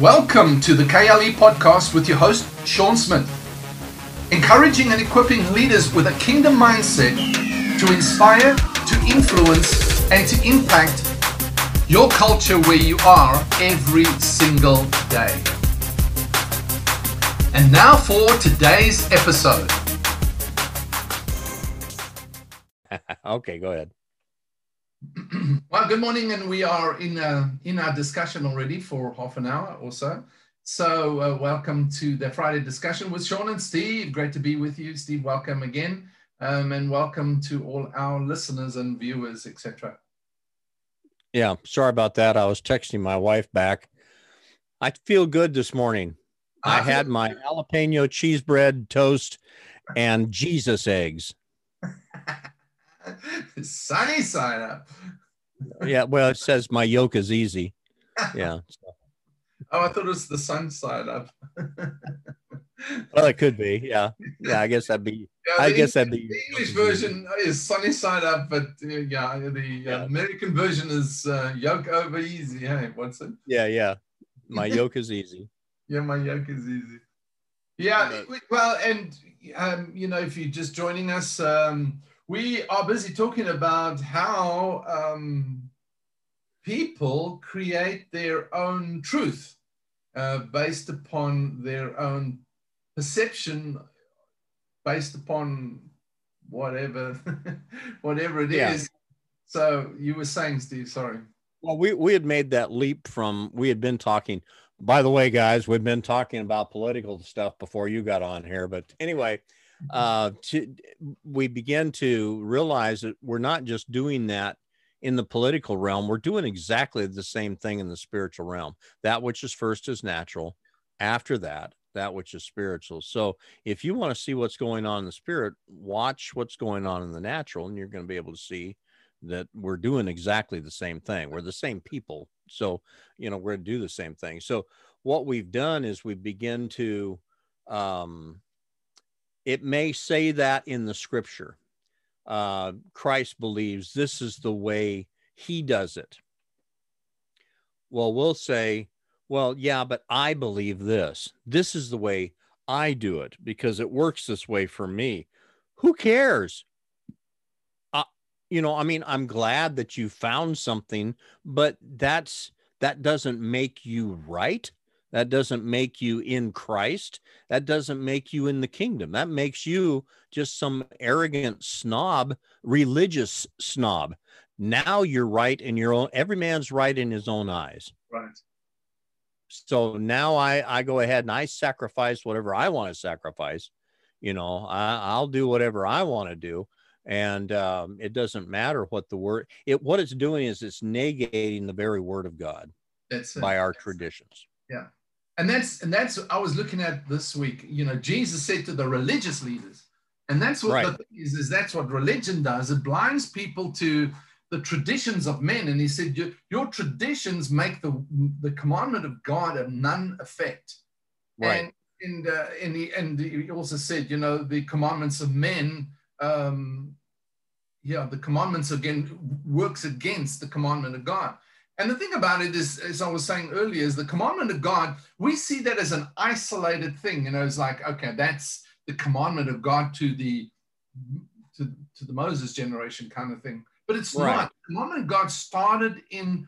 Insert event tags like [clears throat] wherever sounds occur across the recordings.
Welcome to the KLE podcast with your host, Sean Smith. Encouraging and equipping leaders with a kingdom mindset to inspire, to influence, and to impact your culture where you are every single day. And now for today's episode. [laughs] okay, go ahead. [clears throat] well, good morning, and we are in uh, in our discussion already for half an hour or so. So, uh, welcome to the Friday discussion with Sean and Steve. Great to be with you, Steve. Welcome again, um, and welcome to all our listeners and viewers, etc. Yeah, sorry about that. I was texting my wife back. I feel good this morning. I, I had my jalapeno cheese bread toast and Jesus eggs. [laughs] Sunny side up. yeah, well, it says my yoke is easy. Yeah. [laughs] oh, I thought it was the sun side up. [laughs] well, it could be. Yeah. Yeah, I guess that'd be. Yeah, I guess that'd be. The English version is sunny side up, but uh, yeah, the yeah. American version is uh, yolk over easy. Hey, what's it? Yeah, yeah. My [laughs] yoke is easy. yeah, my yoke is easy. Yeah, well, and um, you know, if you're just joining us, um, we are busy talking about how um, people create their own truth uh, based upon their own perception, based upon whatever, [laughs] whatever it yeah. is. So you were saying, Steve, sorry. Well, we, we had made that leap from, we had been talking, by the way, guys, we've been talking about political stuff before you got on here. But anyway, uh, to, we begin to realize that we're not just doing that in the political realm, we're doing exactly the same thing in the spiritual realm. That which is first is natural. After that, that which is spiritual. So if you want to see what's going on in the spirit, watch what's going on in the natural, and you're going to be able to see that we're doing exactly the same thing. We're the same people. So, you know, we're going to do the same thing. So what we've done is we begin to um, it may say that in the scripture. Uh, Christ believes this is the way he does it. Well, we'll say, well, yeah, but I believe this. This is the way I do it because it works this way for me. Who cares? Uh, you know, I mean, I'm glad that you found something, but that's that doesn't make you right. That doesn't make you in Christ. That doesn't make you in the kingdom. That makes you just some arrogant snob, religious snob. Now you're right in your own, every man's right in his own eyes. Right. So now I, I go ahead and I sacrifice whatever I want to sacrifice. You know, I, I'll do whatever I want to do and um, it doesn't matter what the word it what it's doing is it's negating the very word of god that's by our traditions yeah and that's and that's I was looking at this week. You know, Jesus said to the religious leaders, and that's what right. the thing is, is that's what religion does. It blinds people to the traditions of men. And he said, your, your traditions make the the commandment of God of none effect. Right. And and uh, and, he, and he also said, you know, the commandments of men. Um, yeah, the commandments again works against the commandment of God. And the thing about it is, as I was saying earlier, is the commandment of God, we see that as an isolated thing. You know, it's like, okay, that's the commandment of God to the to, to the Moses generation kind of thing. But it's right. not. The commandment of God started in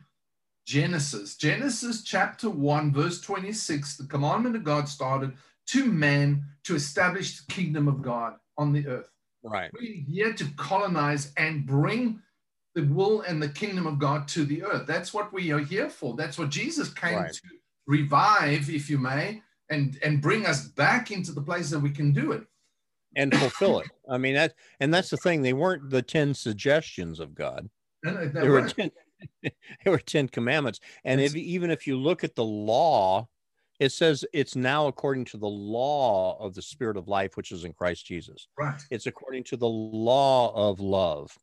Genesis. Genesis chapter 1, verse 26. The commandment of God started to man to establish the kingdom of God on the earth. Right. We're here to colonize and bring the will and the kingdom of God to the earth. That's what we are here for. That's what Jesus came right. to revive, if you may, and and bring us back into the place that we can do it and fulfill it. I mean that, and that's the thing. They weren't the ten suggestions of God. No, were ten. [laughs] they were ten commandments, and if, even if you look at the law, it says it's now according to the law of the Spirit of life, which is in Christ Jesus. Right. It's according to the law of love.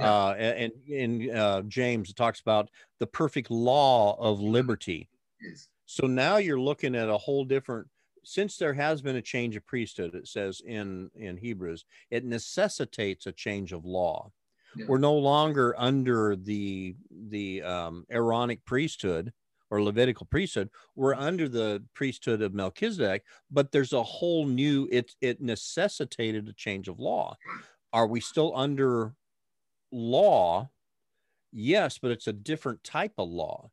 Yeah. Uh, and in uh, James, it talks about the perfect law of mm-hmm. liberty. Yes. So now you're looking at a whole different. Since there has been a change of priesthood, it says in in Hebrews, it necessitates a change of law. Yeah. We're no longer under the the um, Aaronic priesthood. or Levitical priesthood. We're under the priesthood of Melchizedek, but there's a whole new. It it necessitated a change of law. Are we still under law? Yes, but it's a different type of law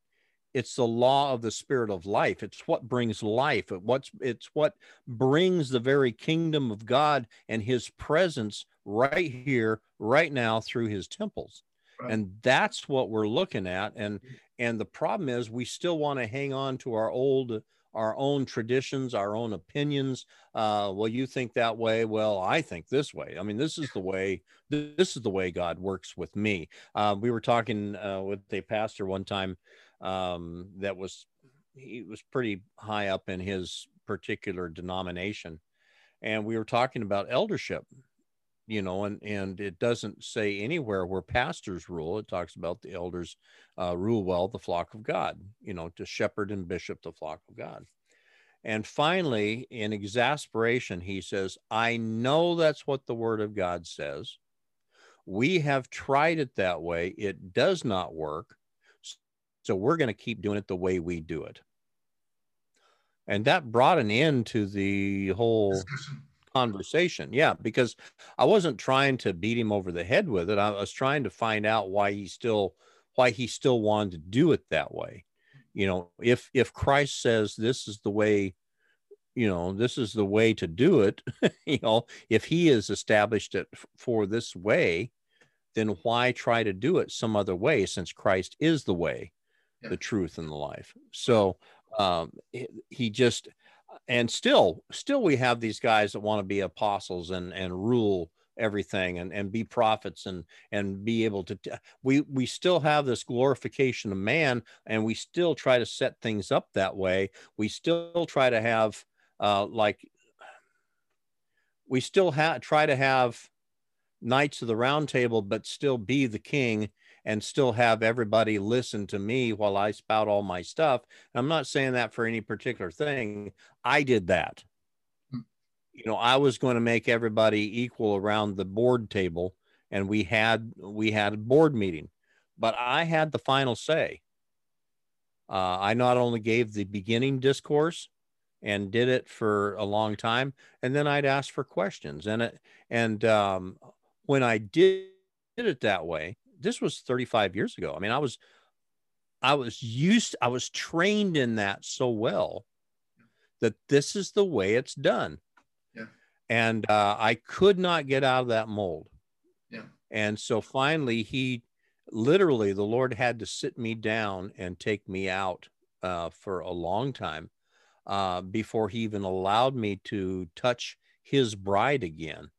it's the law of the spirit of life it's what brings life it what's it's what brings the very kingdom of god and his presence right here right now through his temples right. and that's what we're looking at and and the problem is we still want to hang on to our old our own traditions our own opinions uh, well you think that way well i think this way. I mean this is the way this is the way god works with me. Uh, we were talking uh, with a pastor one time um, that was he was pretty high up in his particular denomination, and we were talking about eldership, you know, and and it doesn't say anywhere where pastors rule. It talks about the elders uh, rule well the flock of God, you know, to shepherd and bishop the flock of God. And finally, in exasperation, he says, I know that's what the word of God says. We have tried it that way. It does not work. So we're going to keep doing it the way we do it. And that brought an end to the whole conversation. Yeah, because I wasn't trying to beat him over the head with it. I was trying to find out why he still why he still wanted to do it that way. You know, if if Christ says this is the way you know this is the way to do it [laughs] you know if he has established it for this way then why try to do it some other way since christ is the way yeah. the truth and the life. So um, he just and still still we have these guys that want to be apostles and and rule everything and and be prophets and and be able to t- we we still have this glorification of man and we still try to set things up that way. We still try to have uh like we still have try to have knights of the round table but still be the king and still have everybody listen to me while I spout all my stuff. I'm not saying that for any particular thing. I did that. Hmm. You know, I was going to make everybody equal around the board table and we had we had a board meeting. But I had the final say. Uh, I not only gave the beginning discourse and did it for a long time, and then I'd ask for questions. And it and um, when I did it that way, this was 35 years ago. I mean, I was I was used I was trained in that so well that this is the way it's done. Yeah. And uh, I could not get out of that mold. Yeah. And so finally he literally the Lord had to sit me down and take me out uh, for a long time uh, before he even allowed me to touch his bride again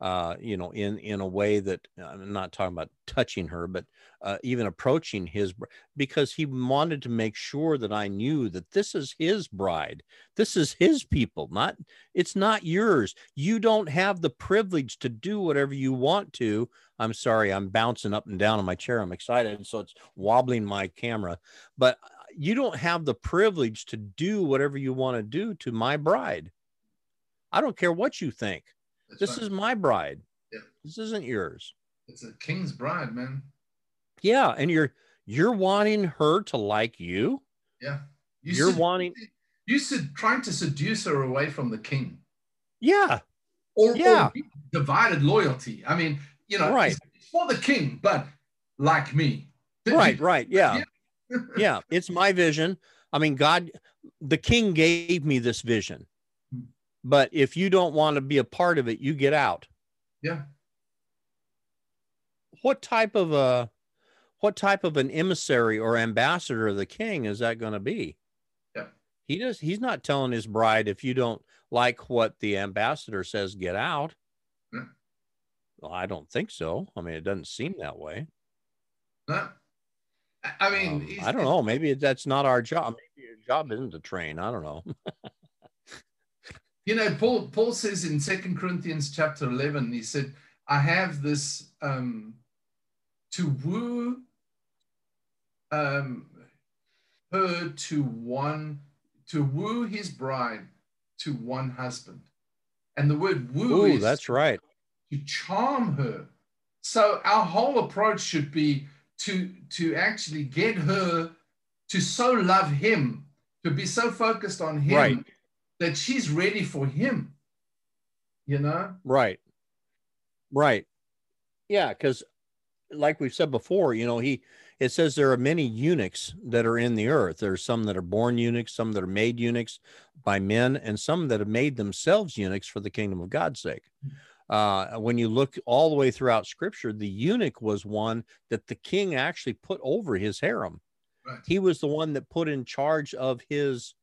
uh, you know, in in a way that I'm not talking about touching her, but uh, even approaching his, because he wanted to make sure that I knew that this is his bride, this is his people, not it's not yours. You don't have the privilege to do whatever you want to. I'm sorry, I'm bouncing up and down on my chair. I'm excited, so it's wobbling my camera, but uh, you don't have the privilege to do whatever you want to do to my bride. I don't care what you think. This right. is my bride. Yeah. This isn't yours. It's a king's bride, man. Yeah, and you're you're wanting her to like you. Yeah. You are wanting you said trying to seduce her away from the king. Yeah. Or, yeah. Or divided loyalty. I mean, you know, right. it's for the king, but like me. [laughs] Right, right. Yeah. Yeah. yeah. It's my vision. I mean, God, the king gave me this vision. But if you don't want to be a part of it, you get out. Yeah. What type of a what type of an emissary or ambassador of the king is that going to be? Yeah. He does he's not telling his bride if you don't like what the ambassador says, get out. Yeah. Well, I don't think so. I mean, it doesn't seem that way. No. I mean, um, I don't know. Maybe that's not our job. Maybe your job isn't to train. I don't know. [laughs] You know, Paul Paul says in Second Corinthians chapter 11, he said, I have this um, to woo um, her to one, to woo his bride to one husband. And the word woo Ooh, is that's right. To charm her. So our whole approach should be to to actually get her to so love him, to be so focused on him Right. That she's ready for him. You know? Right. Right. Yeah, because like we've said before, you know, he it says there are many eunuchs that are in the earth. There's some that are born eunuchs, some that are made eunuchs by men, and some that have made themselves eunuchs for the kingdom of God's sake. Uh, when you look all the way throughout scripture, the eunuch was one that the king actually put over his harem. Right. He was the one that put in charge of his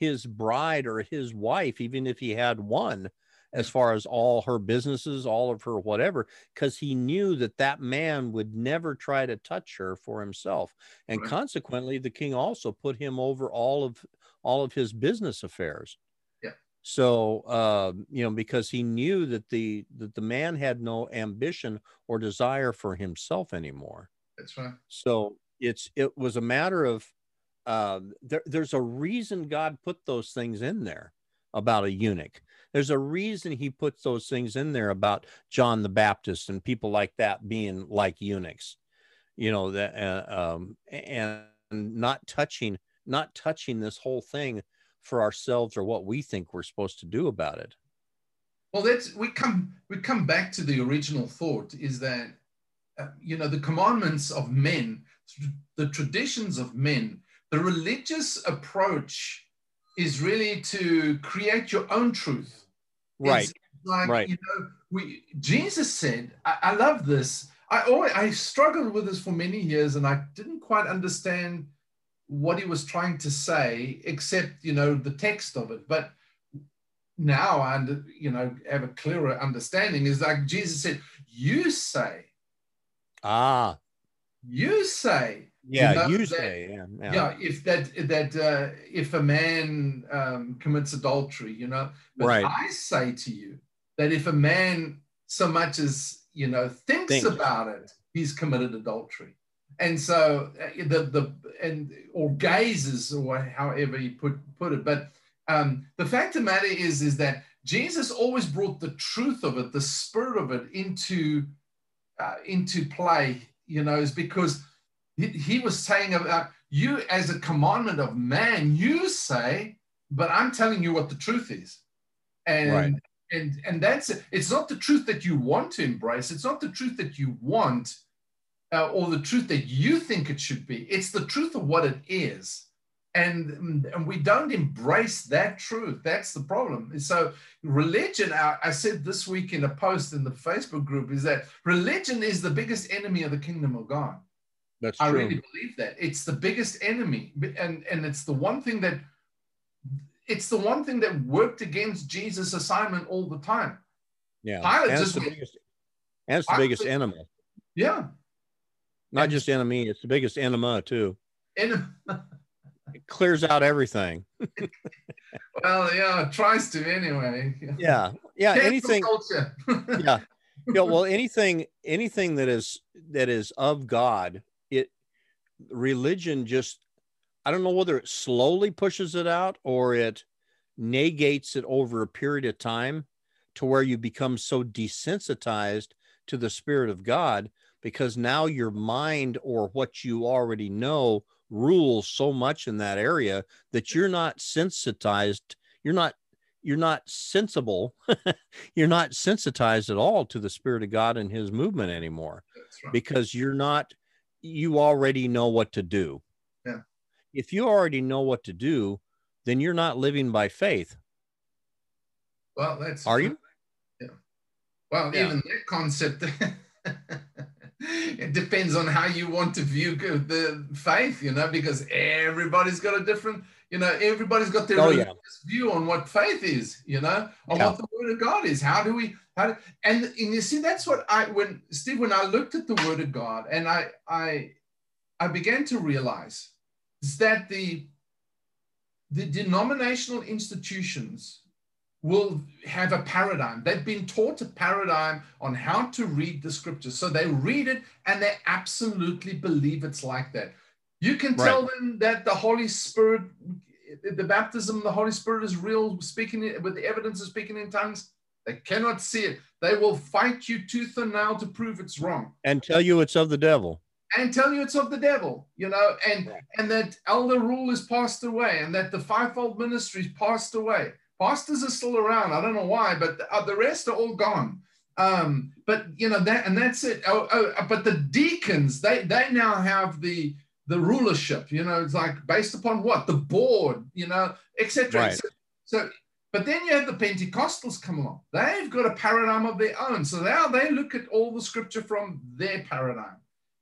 his bride or his wife, even if he had one, as far as all her businesses, all of her whatever, because he knew that that man would never try to touch her for himself, and Right. consequently, the king also put him over all of all of his business affairs. Yeah. So, uh, you know, because he knew that the that the man had no ambition or desire for himself anymore. That's right. So it's it was a matter of uh, there, there's a reason God put those things in there about a eunuch. There's a reason He puts those things in there about John the Baptist and people like that being like eunuchs. You know that uh, um, and not touching not touching this whole thing for ourselves or what we think we're supposed to do about it. Well, that's we come we come back to the original thought is that uh, you know the commandments of men, the traditions of men, the religious approach is really to create your own truth. Right. It's like right. you know, we Jesus said, I, I love this. I always I struggled with this for many years, and I didn't quite understand what he was trying to say, except you know the text of it. But now I under, you know have a clearer understanding. Is like Jesus said, "You say, Ah, you say." Yeah, you that- say, yeah, yeah. yeah if that that uh, if a man um, commits adultery you know but Right. i say to you that if a man so much as you know thinks Thinks. about it he's committed adultery and so uh, the the and or gazes or however you put put it but um, the fact of the matter is is that jesus always brought the truth of it the spirit of it into uh, into play you know is because he, he was saying about you as a commandment of man you say but i'm telling you what the truth is. And Right. and and that's it. it's not the truth that you want to embrace. It's not the truth that you want uh, or the truth that you think it should be. It's the truth of what it is. And, and we don't embrace that truth. That's the problem. So religion I, I said this week in a post in the facebook group is that religion is the biggest enemy of the kingdom of god That's I true. really believe that it's the biggest enemy, and and it's the one thing that it's the one thing that worked against Jesus' assignment all the time. yeah, Pilate and just the biggest, and it's the Pilate- biggest enemy. Yeah, Not And- just enemy, it's the biggest enema too. and [laughs] It clears out everything. [laughs] well, yeah, it tries to anyway. Yeah, yeah. [laughs] Cancel Anything. Yeah, yeah. Well, anything, anything that is that is of God, it religion just. I don't know whether it slowly pushes it out or it negates it over a period of time to where you become so desensitized to the spirit of God because now your mind or what you already know rules so much in that area that you're not sensitized you're not you're not sensible [laughs] you're not sensitized at all to the spirit of God and his movement anymore right. because you're not you already know what to do. Yeah. If you already know what to do, then you're not living by faith. Well, that's Are you? Yeah. Well, Yeah. even that concept. [laughs] it depends on how you want to view the faith, you know, because everybody's got a different, you know, everybody's got their Oh, religious yeah. view on what faith is, you know, on Yeah. what the word of God is. How do we, how do, and, and you see, that's what I, when Steve, when I looked at the word of God and I, I, I began to realize is that the, the denominational institutions will have a paradigm. They've been taught a paradigm on how to read the scriptures. So they read it and they absolutely believe it's like that. You can tell them that the Holy Spirit, the baptism of the Holy Spirit is real, speaking it- with the evidence of speaking in tongues. They cannot see it. They will fight you tooth and nail to prove it's wrong. And tell you it's of the devil. and tell you it's of the devil, you know, and Right. and that elder rule is passed away, and that the fivefold ministry is passed away. Pastors are still around. I don't know why, but the, uh, the rest are all gone. Um, but you know that, and that's it. Oh, oh, but the deacons, they they now have the the rulership. You know, it's like based upon what the board, you know, etc. Right. So, so, but then you have the Pentecostals come along. They've got a paradigm of their own. So now they look at all the scripture from their paradigm.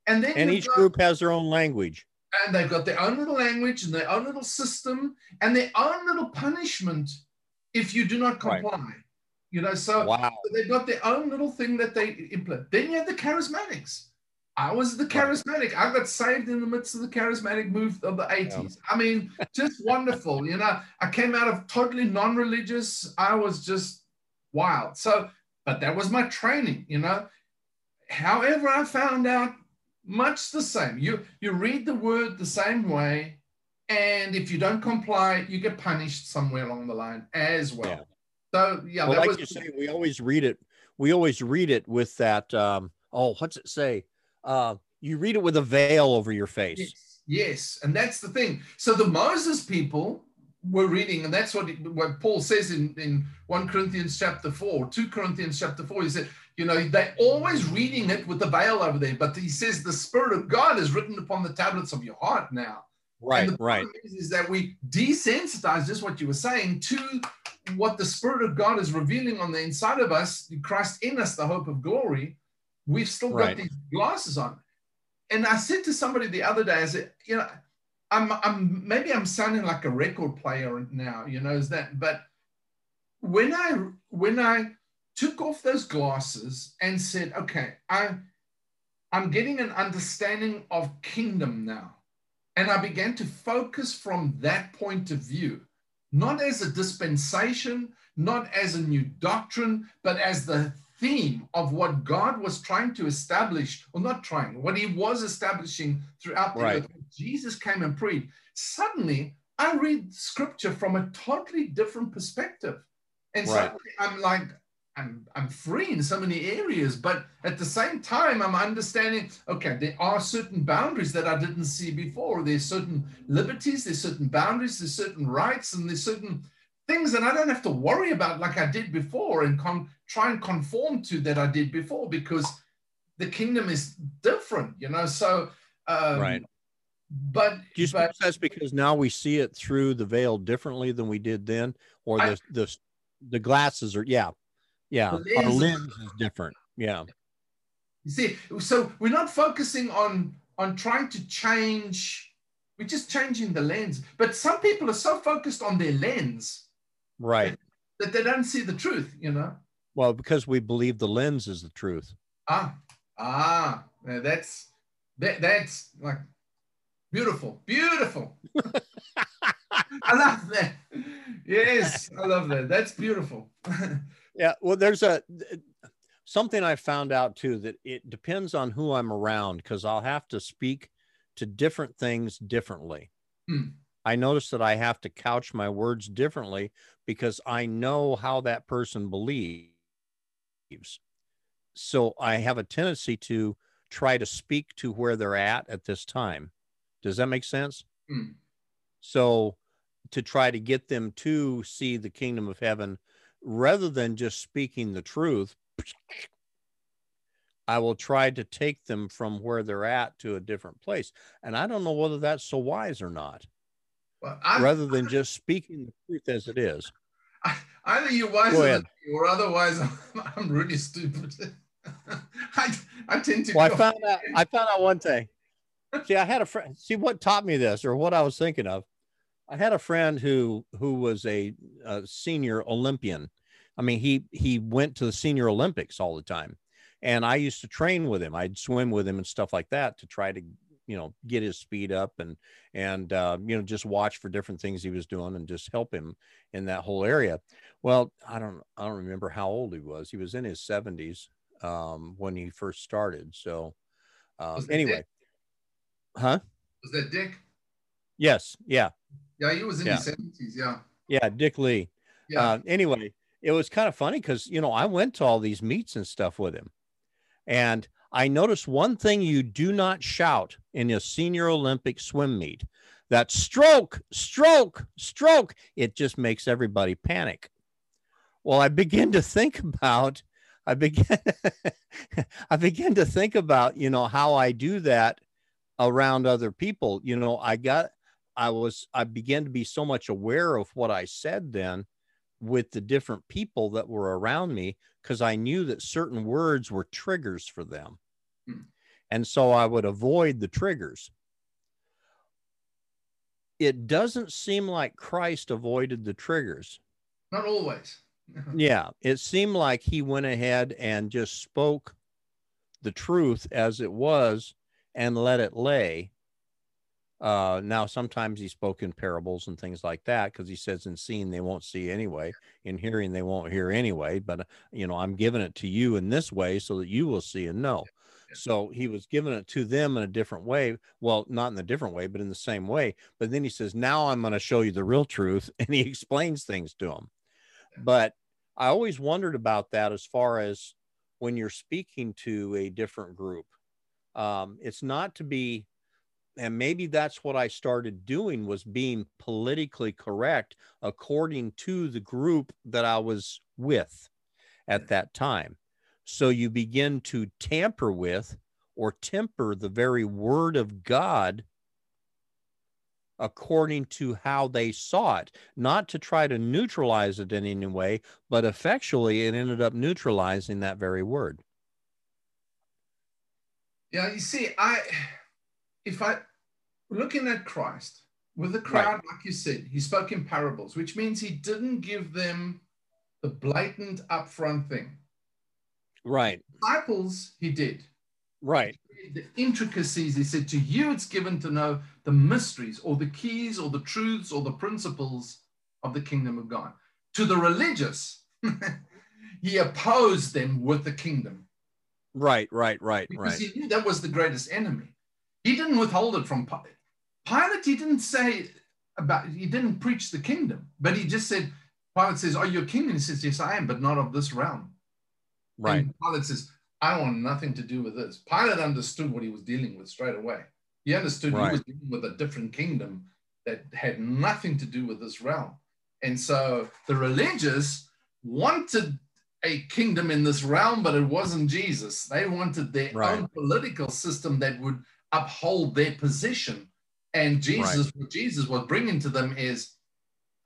And then And each got- group has their own language. and they've got their own little language and their own little system and their own little punishment if you do not Right. comply. You know, so Wow. they've got their own little thing that they implement. Then you have the charismatics. I was the charismatic. I got saved in the midst of the charismatic move of the 80s. I mean, just wonderful. You know, I came out of totally non religious. I was just wild. So, but that was my training, you know. However, I found out much the same. You you read the word the same way, and if you don't comply, you get punished somewhere along the line as well. Yeah. So yeah, well, like was you say, we always read it. We always read it with that. Um, oh, what's it say? Uh, you read it with a veil over your face. Yes, yes, and that's the thing. So the Moses people were reading, and that's what what Paul says in in one Corinthians chapter four, two Corinthians chapter four. He said, you know, they're always reading it with the veil over there, but he says the Spirit of God is written upon the tablets of your heart now. Right, right. Is, is that we desensitize just what you were saying to what the Spirit of God is revealing on the inside of us, Christ in us, the hope of glory. We've still got these glasses on. And I said to somebody the other day, I said, you know, I'm, I'm maybe I'm sounding like a record player now, you know, is that, but when I when I took off those glasses and said, okay, I I'm getting an understanding of kingdom now. And I began to focus from that point of view, not as a dispensation, not as a new doctrine, but as the theme of what God was trying to establish, or not trying, what he was establishing throughout the Right. earth. Jesus came and preached. Suddenly, I read scripture from a totally different perspective. And Right. suddenly I'm like, I'm, I'm free in so many areas, but at the same time, I'm understanding, okay, there are certain boundaries that I didn't see before. There's certain liberties, there's certain boundaries, there's certain rights, and there's certain things that I don't have to worry about like I did before and con- try and conform to that I did before because the kingdom is different, you know. So, um, Right. But, Do you but suppose that's because now we see it through the veil differently than we did then, or I- the the the glasses are yeah, yeah, The our lens- lens is different. Yeah, You see, so we're not focusing on on trying to change. We're just changing the lens. But some people are so focused on their lens right. that they don't see the truth. You know. Well, because we believe the lens is the truth. Ah, ah, that's that that's like beautiful, beautiful. [laughs] I love that. Yes, I love that. That's beautiful. [laughs] Yeah. Well, there's a something I found out too that it depends on who I'm around because I'll have to speak to different things differently. Hmm. I notice that I have to couch my words differently because I know how that person believes. So I have a tendency to try to speak to where they're at at this time. Does that make sense? Hmm. So to try to get them to see the kingdom of heaven rather than just speaking the truth, I will try to take them from where they're at to a different place. And I don't know whether that's so wise or not, Well, I, rather than just speaking the truth as it is. [laughs] Either you're wiser Go than me or otherwise [laughs] I'm, I'm really stupid. [laughs] I, I tend to. Well, I found out I found out one thing. See, I had a friend. See what taught me this, or what I was thinking of. I had a friend who who was a, a senior Olympian. I mean, he he went to the senior Olympics all the time, and I used to train with him. I'd swim with him and stuff like that to try to you know get his speed up and and uh, you know just watch for different things he was doing and just help him in that whole area. Well, I don't I don't remember how old he was. He was in his seventies um, when he first started. So that anyway, Dick? huh? Was that Dick? Yes, yeah, Yeah, he was in Yeah. his 70s. Yeah. yeah, Dick Lee. Yeah. Uh, anyway, it was kind of funny because you know I went to all these meets and stuff with him, and I noticed one thing you do not shout in a senior Olympic swim meet that stroke, stroke, stroke. It just makes everybody panic. Well, I begin to think about, I begin, [laughs] I begin to think about, you know, how I do that around other people. You know, I got, I was, I began to be so much aware of what I said then with the different people that were around me because I knew that certain words were triggers for them. Hmm. And so I would avoid the triggers. It doesn't seem like Christ avoided the triggers. Not always. [laughs] yeah. It seemed like he went ahead and just spoke the truth as it was and let it lay uh, now, sometimes he spoke in parables and things like that because he says, in seeing they won't see anyway, in hearing they won't hear anyway. But, uh, you know, I'm giving it to you in this way so that you will see and know. So he was giving it to them in a different way. Well, not in a different way, but in the same way. But then he says, Now I'm going to show you the real truth. [laughs] And he explains things to them. But I always wondered about that as far as when you're speaking to a different group. Um, it's not to be and maybe that's what I started doing was being politically correct according to the group that I was with at mm. that time. So you begin to tamper with or temper the very word of God according to how they saw it, not to try to neutralize it in any way, but effectually it ended up neutralizing that very word. Yeah, you see, I if I looking at Christ with the crowd, right. like you said, he spoke in parables, which means he didn't give them the blatant upfront thing. Right. Disciples, he did. Right. The intricacies, he said, to you it's given to know the mysteries or the keys or the truths or the principles of the kingdom of God. To the religious, [laughs] he opposed them with the kingdom. Right, right, right, because right. he knew that was the greatest enemy. He didn't withhold it from Pilate, he didn't say about, he didn't preach the kingdom, but he just said, Pilate says, Are you a king? And he says, Yes, I am, but not of this realm. Right. And Pilate says, I want nothing to do with this. Pilate understood what he was dealing with straight away. He understood right. he was dealing with a different kingdom that had nothing to do with this realm. And so the religious wanted a kingdom in this realm, but it wasn't Jesus. They wanted their right. own political system that would uphold their position and Jesus, right. what Jesus was bringing to them is,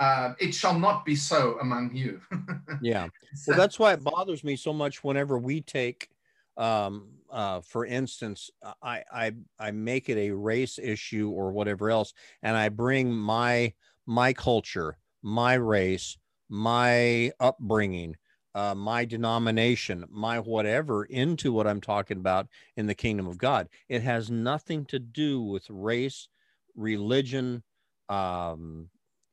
uh, it shall not be so among you. [laughs] yeah. Well, that's why it bothers me so much whenever we take, um, uh, for instance, I, I, I make it a race issue or whatever else, and I bring my, my culture, my race, my upbringing, uh, my denomination, my whatever into what I'm talking about in the kingdom of God. It has nothing to do with race, religion, um,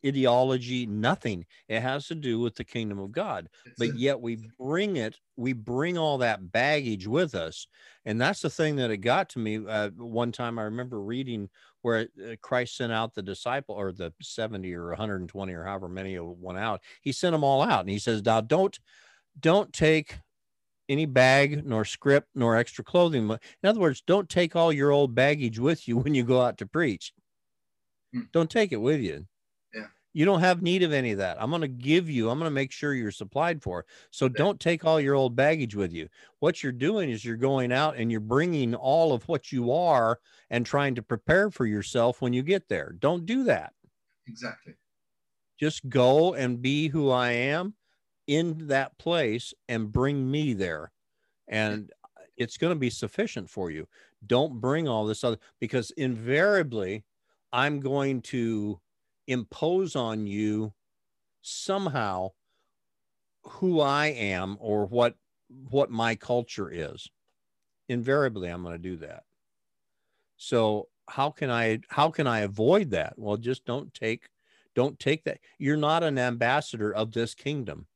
ideology, nothing. It has to do with the kingdom of God. but yet we bring it, we bring all that baggage with us. And that's the thing that it got to me. Uh, one time I remember reading where uh, Christ sent out the disciple or the 70 or 120 or however many went out. He sent them all out. And he says, now don't, don't take any bag nor script nor extra clothing. In other words, don't take all your old baggage with you when you go out to preach. Hmm. Don't take it with you. Yeah. You don't have need of any of that. I'm going to give you, I'm going to make sure you're supplied for. So yeah. don't take all your old baggage with you. What you're doing is you're going out and you're bringing all of what you are and trying to prepare for yourself when you get there. Don't do that. Exactly. Just go and be who I am in that place and bring me there. And it's going to be sufficient for you. Don't bring all this other because invariably I'm going to impose on you somehow who I am or what what my culture is. Invariably, I'm going to do that. So how can I how can I avoid that? Well, just don't take don't take that. You're not an ambassador of this kingdom.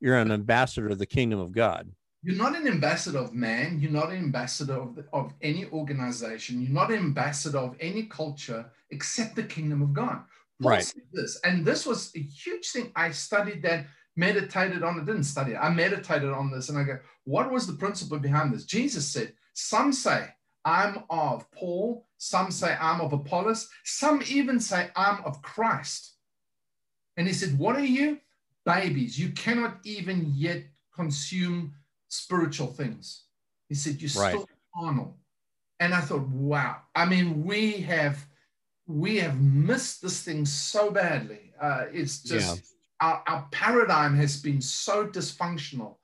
You're an ambassador of the kingdom of God. You're not an ambassador of man. You're not an ambassador of, of any organization. You're not an ambassador of any culture except the kingdom of God. Paul right. This, and this was a huge thing. I studied that, meditated on it, didn't study it. I meditated on this and I go, what was the principle behind this? Jesus said, Some say, I'm of Paul. Some say, I'm of Apollos. Some even say, I'm of Christ. And he said, What are you? Babies. You cannot even yet consume spiritual things. He said, You're right. still carnal. And I thought, wow. I mean, we have we have missed this thing so badly. Uh, it's just yeah. our, our paradigm has been so dysfunctional.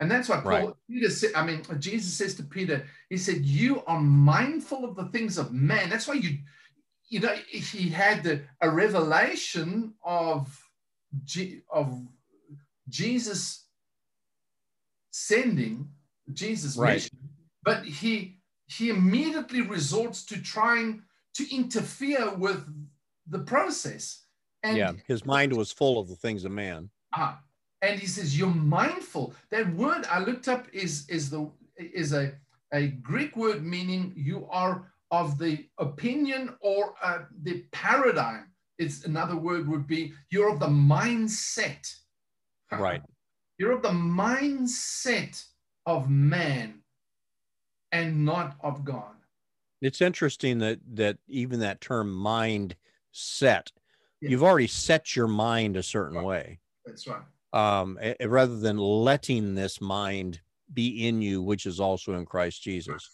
And that's why Paul, right. Peter said. I mean, Jesus says to Peter, he said, You are mindful of the things of man. That's why you, you know, he had the, a revelation of, G, of Jesus sending Jesus' right. mission, but he he immediately resorts to trying to interfere with the process. And yeah, his mind was full of the things of man. Ah, and he says, You're mindful. That word I looked up is is the is a, a Greek word meaning you are of the opinion or uh, the paradigm. It's another word would be you're of the mindset. [laughs] Right. You're of the mindset of man and not of God. It's interesting that that even that term mind set, yeah. you've already set your mind a certain right. way. That's right. Um, rather than letting this mind be in you, which is also in Christ Jesus.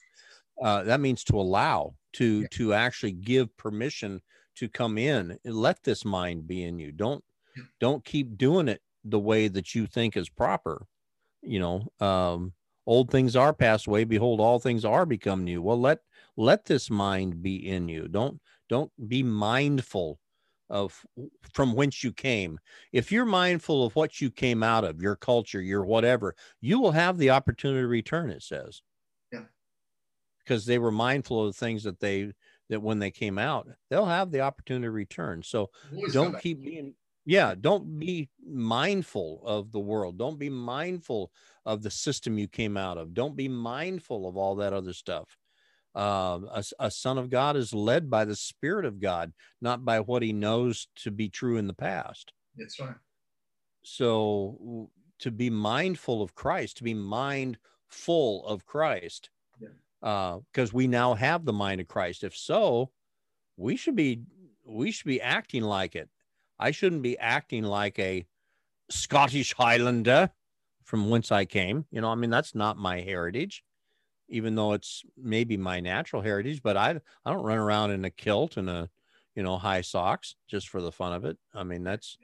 Uh, that means to allow, to yeah. to actually give permission to come in and let this mind be in you. Don't yeah. don't keep doing it the way that you think is proper. You know, um, old things are passed away. Behold, all things are become new. Well, let let this mind be in you. Don't don't be mindful of from whence you came. If you're mindful of what you came out of your culture your whatever you will have the opportunity to return it says. Yeah. Because they were mindful of the things that they that when they came out they'll have the opportunity to return. So don't keep being yeah don't be mindful of the world. Don't be mindful of the system you came out of. Don't be mindful of all that other stuff uh, a, a, son of God is led by the Spirit of God, not by what he knows to be true in the past. That's right. So to be mindful of Christ, to be mindful of Christ, because yeah. uh, we now have the mind of Christ. If so, we should be we should be acting like it. I shouldn't be acting like a Scottish Highlander from whence I came. You know, I mean that's not my heritage even though it's maybe my natural heritage, but I I don't run around in a kilt and a you know high socks just for the fun of it. I mean that's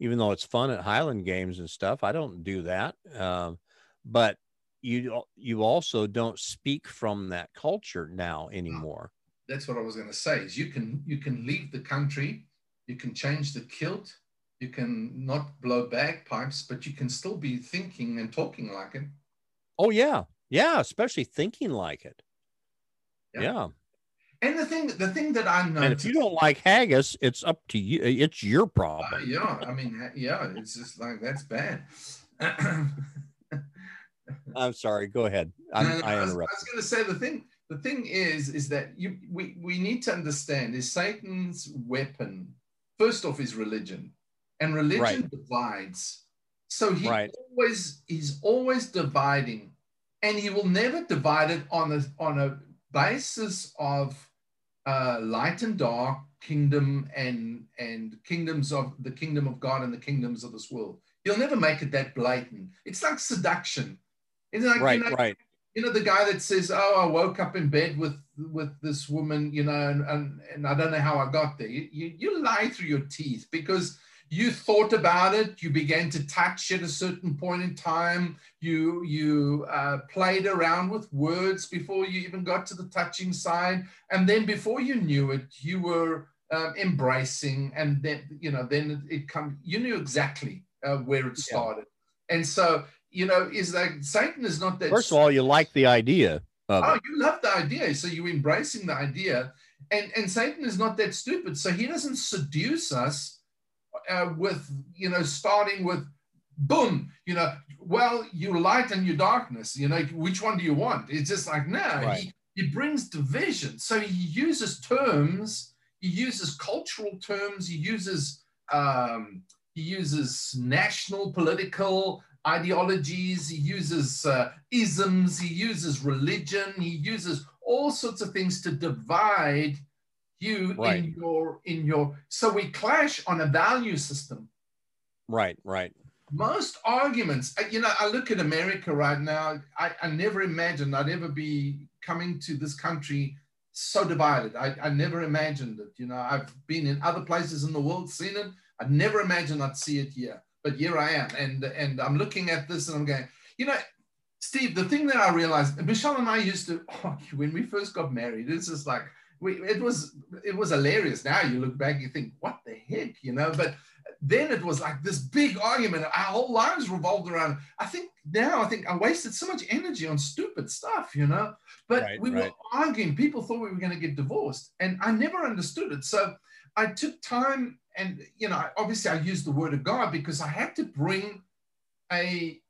even though it's fun at Highland games and stuff, I don't do that. Um, but you you also don't speak from that culture now anymore. That's what I was going to say. Is you can you can leave the country, you can change the kilt, you can not blow bagpipes, but you can still be thinking and talking like it. Oh yeah, yeah, especially thinking like it. Yeah. yeah. And the thing, the thing that I know, and if you don't like haggis, it's up to you. It's your problem. Uh, yeah, I mean, yeah, it's just like that's bad. [laughs] I'm sorry. Go ahead. I'm, no, no, I, I was, I was going to say the thing. The thing is, is that you we we need to understand is Satan's weapon. First off, is religion, and religion right. divides. So he right. always he's always dividing and he will never divide it on a, on a basis of uh, light and dark kingdom and and kingdoms of the kingdom of God and the kingdoms of this world. He'll never make it that blatant. It's like seduction. It's like right, you know, right. You know the guy that says, "Oh, I woke up in bed with with this woman," you know, and and, and I don't know how I got there. You, you you lie through your teeth because you thought about it you began to touch at a certain point in time you you uh, played around with words before you even got to the touching side and then before you knew it you were um, embracing and then you know then it, it come you knew exactly uh, where it started yeah. and so you know is that satan is not that first of all you like the idea oh it. you love the idea so you're embracing the idea and and satan is not that stupid so he doesn't seduce us uh, with, you know, starting with boom, you know, well, you light and you darkness, you know, which one do you want? It's just like, no, right. he, he brings division. So he uses terms, he uses cultural terms, he uses, um, he uses national, political, ideologies, he uses uh, isms, he uses religion, he uses all sorts of things to divide you Right. in your in your so we clash on a value system. Right, right. most arguments uh, you know i look at america right now i, I never imagined i'd ever be coming to this country so divided. I, I never imagined it you know. I've been in other places in the world seen it. I never imagined i'd see it here but here i am. And and i'm looking at this and i'm going you know steve the thing that i realized michelle and i used to argue [laughs] when we first got married it's just like we, it was it was hilarious now you look back you think what the heck you know but then it was like this big argument. Our whole lives revolved around. I think now I think I wasted so much energy on stupid stuff, you know. But Right, we right. were arguing. People thought we were going to get divorced, and I never understood it. So I took time, and you know, obviously I used the word of God because I had to bring a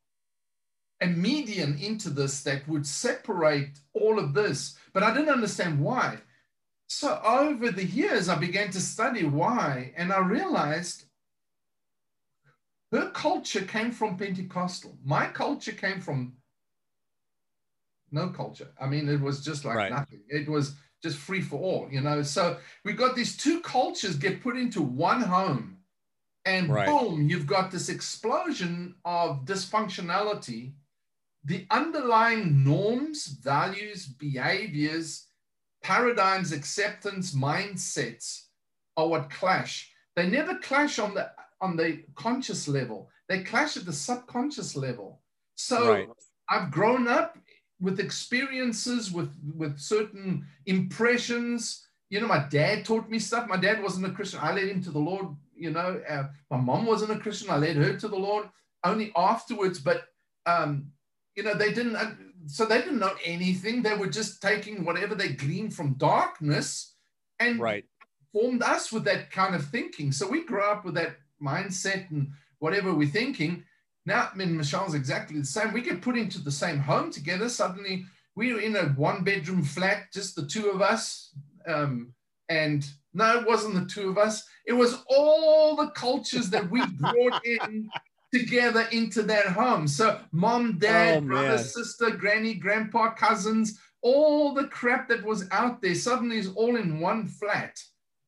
a median into this that would separate all of this. But I didn't understand why. So over the years, I began to study why, and I realized her culture came from Pentecostal. My culture came from no culture. I mean, it was just like Right. nothing. It was just free for all, you know. So we got these two cultures get put into one home, and Right. boom, you've got this explosion of dysfunctionality. The underlying norms, values, behaviors, paradigms, acceptance, mindsets are what clash. They never clash on the on the conscious level. They clash at the subconscious level. So Right. I've grown up with experiences, with with certain impressions. You know, my dad taught me stuff. My dad wasn't a Christian. I led him to the Lord. You know, uh, my mom wasn't a Christian. I led her to the Lord only afterwards. But um, you know, they didn't. So they didn't know anything. They were just taking whatever they gleaned from darkness and Right. formed us with that kind of thinking. So we grew up with that mindset and whatever we're thinking. Now, I mean, Michelle's exactly the same. We get put into the same home together. Suddenly, we're in a one bedroom flat, just the two of us. Um, and no, it wasn't the two of us. It was all the cultures that we brought [laughs] in together into that home. So, mom, dad, Oh, brother, sister, granny, grandpa, cousins, all the crap that was out there suddenly is all in one flat.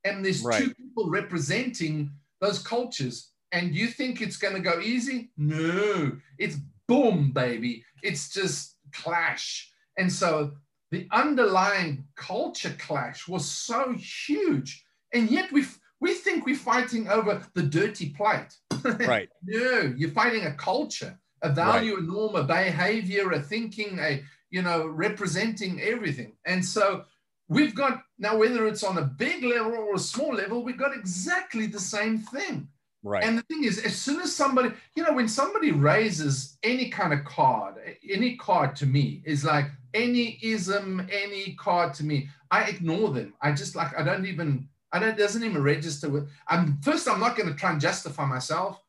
And there's Right. two people representing those cultures. And you think it's going to go easy? No, it's boom, baby. It's just clash. And so the underlying culture clash was so huge. And yet we we think we're fighting over the dirty plate. [laughs] Right. No, you're fighting a culture, a value, a norm, a behavior, a thinking, a you know, representing everything. And so we've got now whether it's on a big level or a small level, we've got exactly the same thing. Right. And the thing is, as soon as somebody, you know, when somebody raises any kind of card, any card to me is like any ism, any card to me, I ignore them. I just like, I don't even, I don't, it doesn't even register with, I'm first, I'm not going to try and justify myself.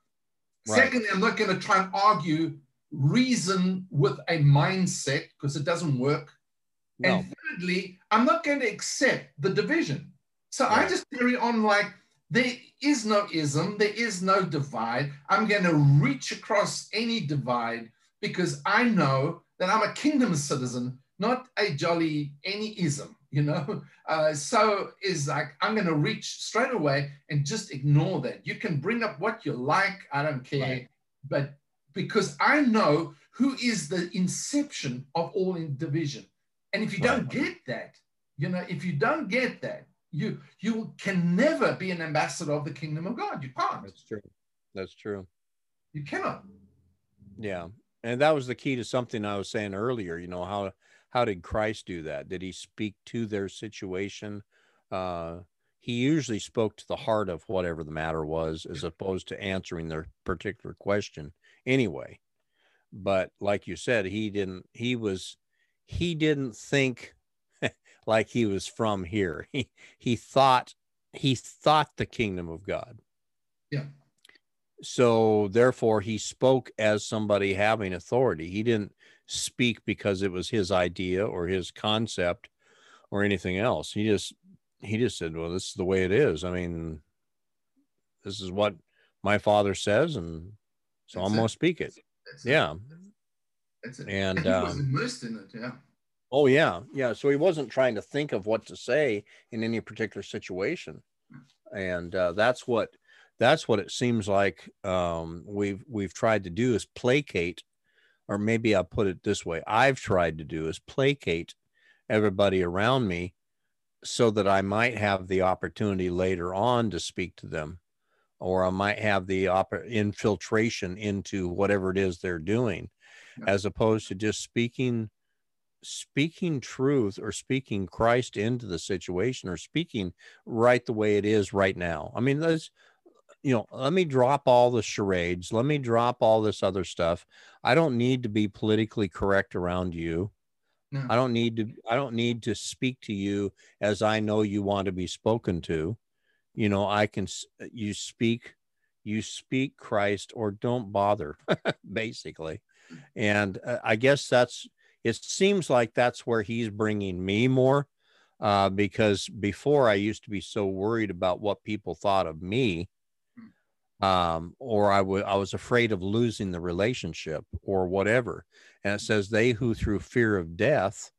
Right. Secondly, I'm not going to try and argue reason with a mindset because it doesn't work. no. And thirdly, I'm not going to accept the division. So I just carry on like there is no ism, there is no divide. I'm going to reach across any divide because I know that I'm a kingdom citizen, not a jolly any ism, you know? [laughs] Uh, so is like, I'm going to reach straight away and just ignore that. You can bring up what you like, I don't care. Right. But because I know who is the inception of all in division. And if you don't get that, you know, if you don't get that, you you can never be an ambassador of the kingdom of God. You can't. That's true. That's true. You cannot. Yeah. And that was the key to something I was saying earlier. You know, how how did Christ do that? Did he speak to their situation? Uh he usually spoke to the heart of whatever the matter was, as opposed to answering their particular question anyway. But like you said, he didn't, he was, he didn't think [laughs] like he was from here. He he thought he thought the kingdom of God. Yeah. So therefore he spoke as somebody having authority. He didn't speak because it was his idea or his concept or anything else. He just he just said, "Well, this is the way it is. I mean, this is what my father says and so That's I'm it. to speak it." That's. Yeah. That's it. And, he was um, immersed in it. Yeah. Oh yeah, yeah. So he wasn't trying to think of what to say in any particular situation, and uh, that's what that's what it seems like um, we've we've tried to do is placate, or maybe I'll put it this way: I've tried to do is placate everybody around me, so that I might have the opportunity later on to speak to them, or I might have the op- infiltration into whatever it is they're doing, Yeah. as opposed to just speaking speaking truth or speaking Christ into the situation or speaking right the way it is right now. I mean, let's, you know, let me drop all the charades. Let me drop all this other stuff. I don't need to be politically correct around you. No. I don't need to, I don't need to speak to you as I know you want to be spoken to. You know, I can, you speak, you speak Christ or don't bother, [laughs] basically. And uh, I guess that's, it seems like that's where he's bringing me more uh, because before I used to be so worried about what people thought of me, um, or I was afraid of losing the relationship or whatever. And it says they who through fear of death,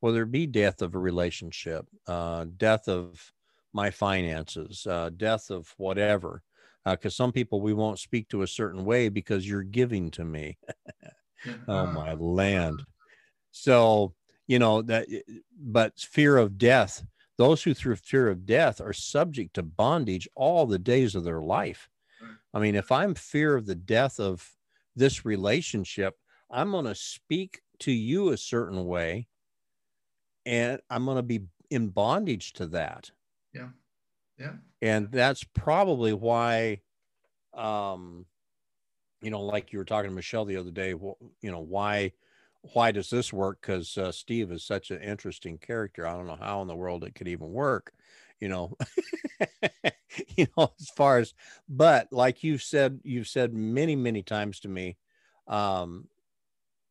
whether it be death of a relationship, uh, death of my finances, uh, death of whatever, because some people we won't speak to a certain way because you're giving to me. [laughs] Oh Ah, my land. So, you know, that, but fear of death, those who through fear of death are subject to bondage all the days of their life. I mean, if I'm fear of the death of this relationship, I'm going to speak to you a certain way and I'm going to be in bondage to that. Yeah. Yeah. And that's probably why, um, you know, like you were talking to Michelle the other day, you know, why, why does this work? Because uh, Steve is such an interesting character. I don't know how in the world it could even work, you know, [laughs] you know, as far as, but like you've said, you've said many, many times to me, um,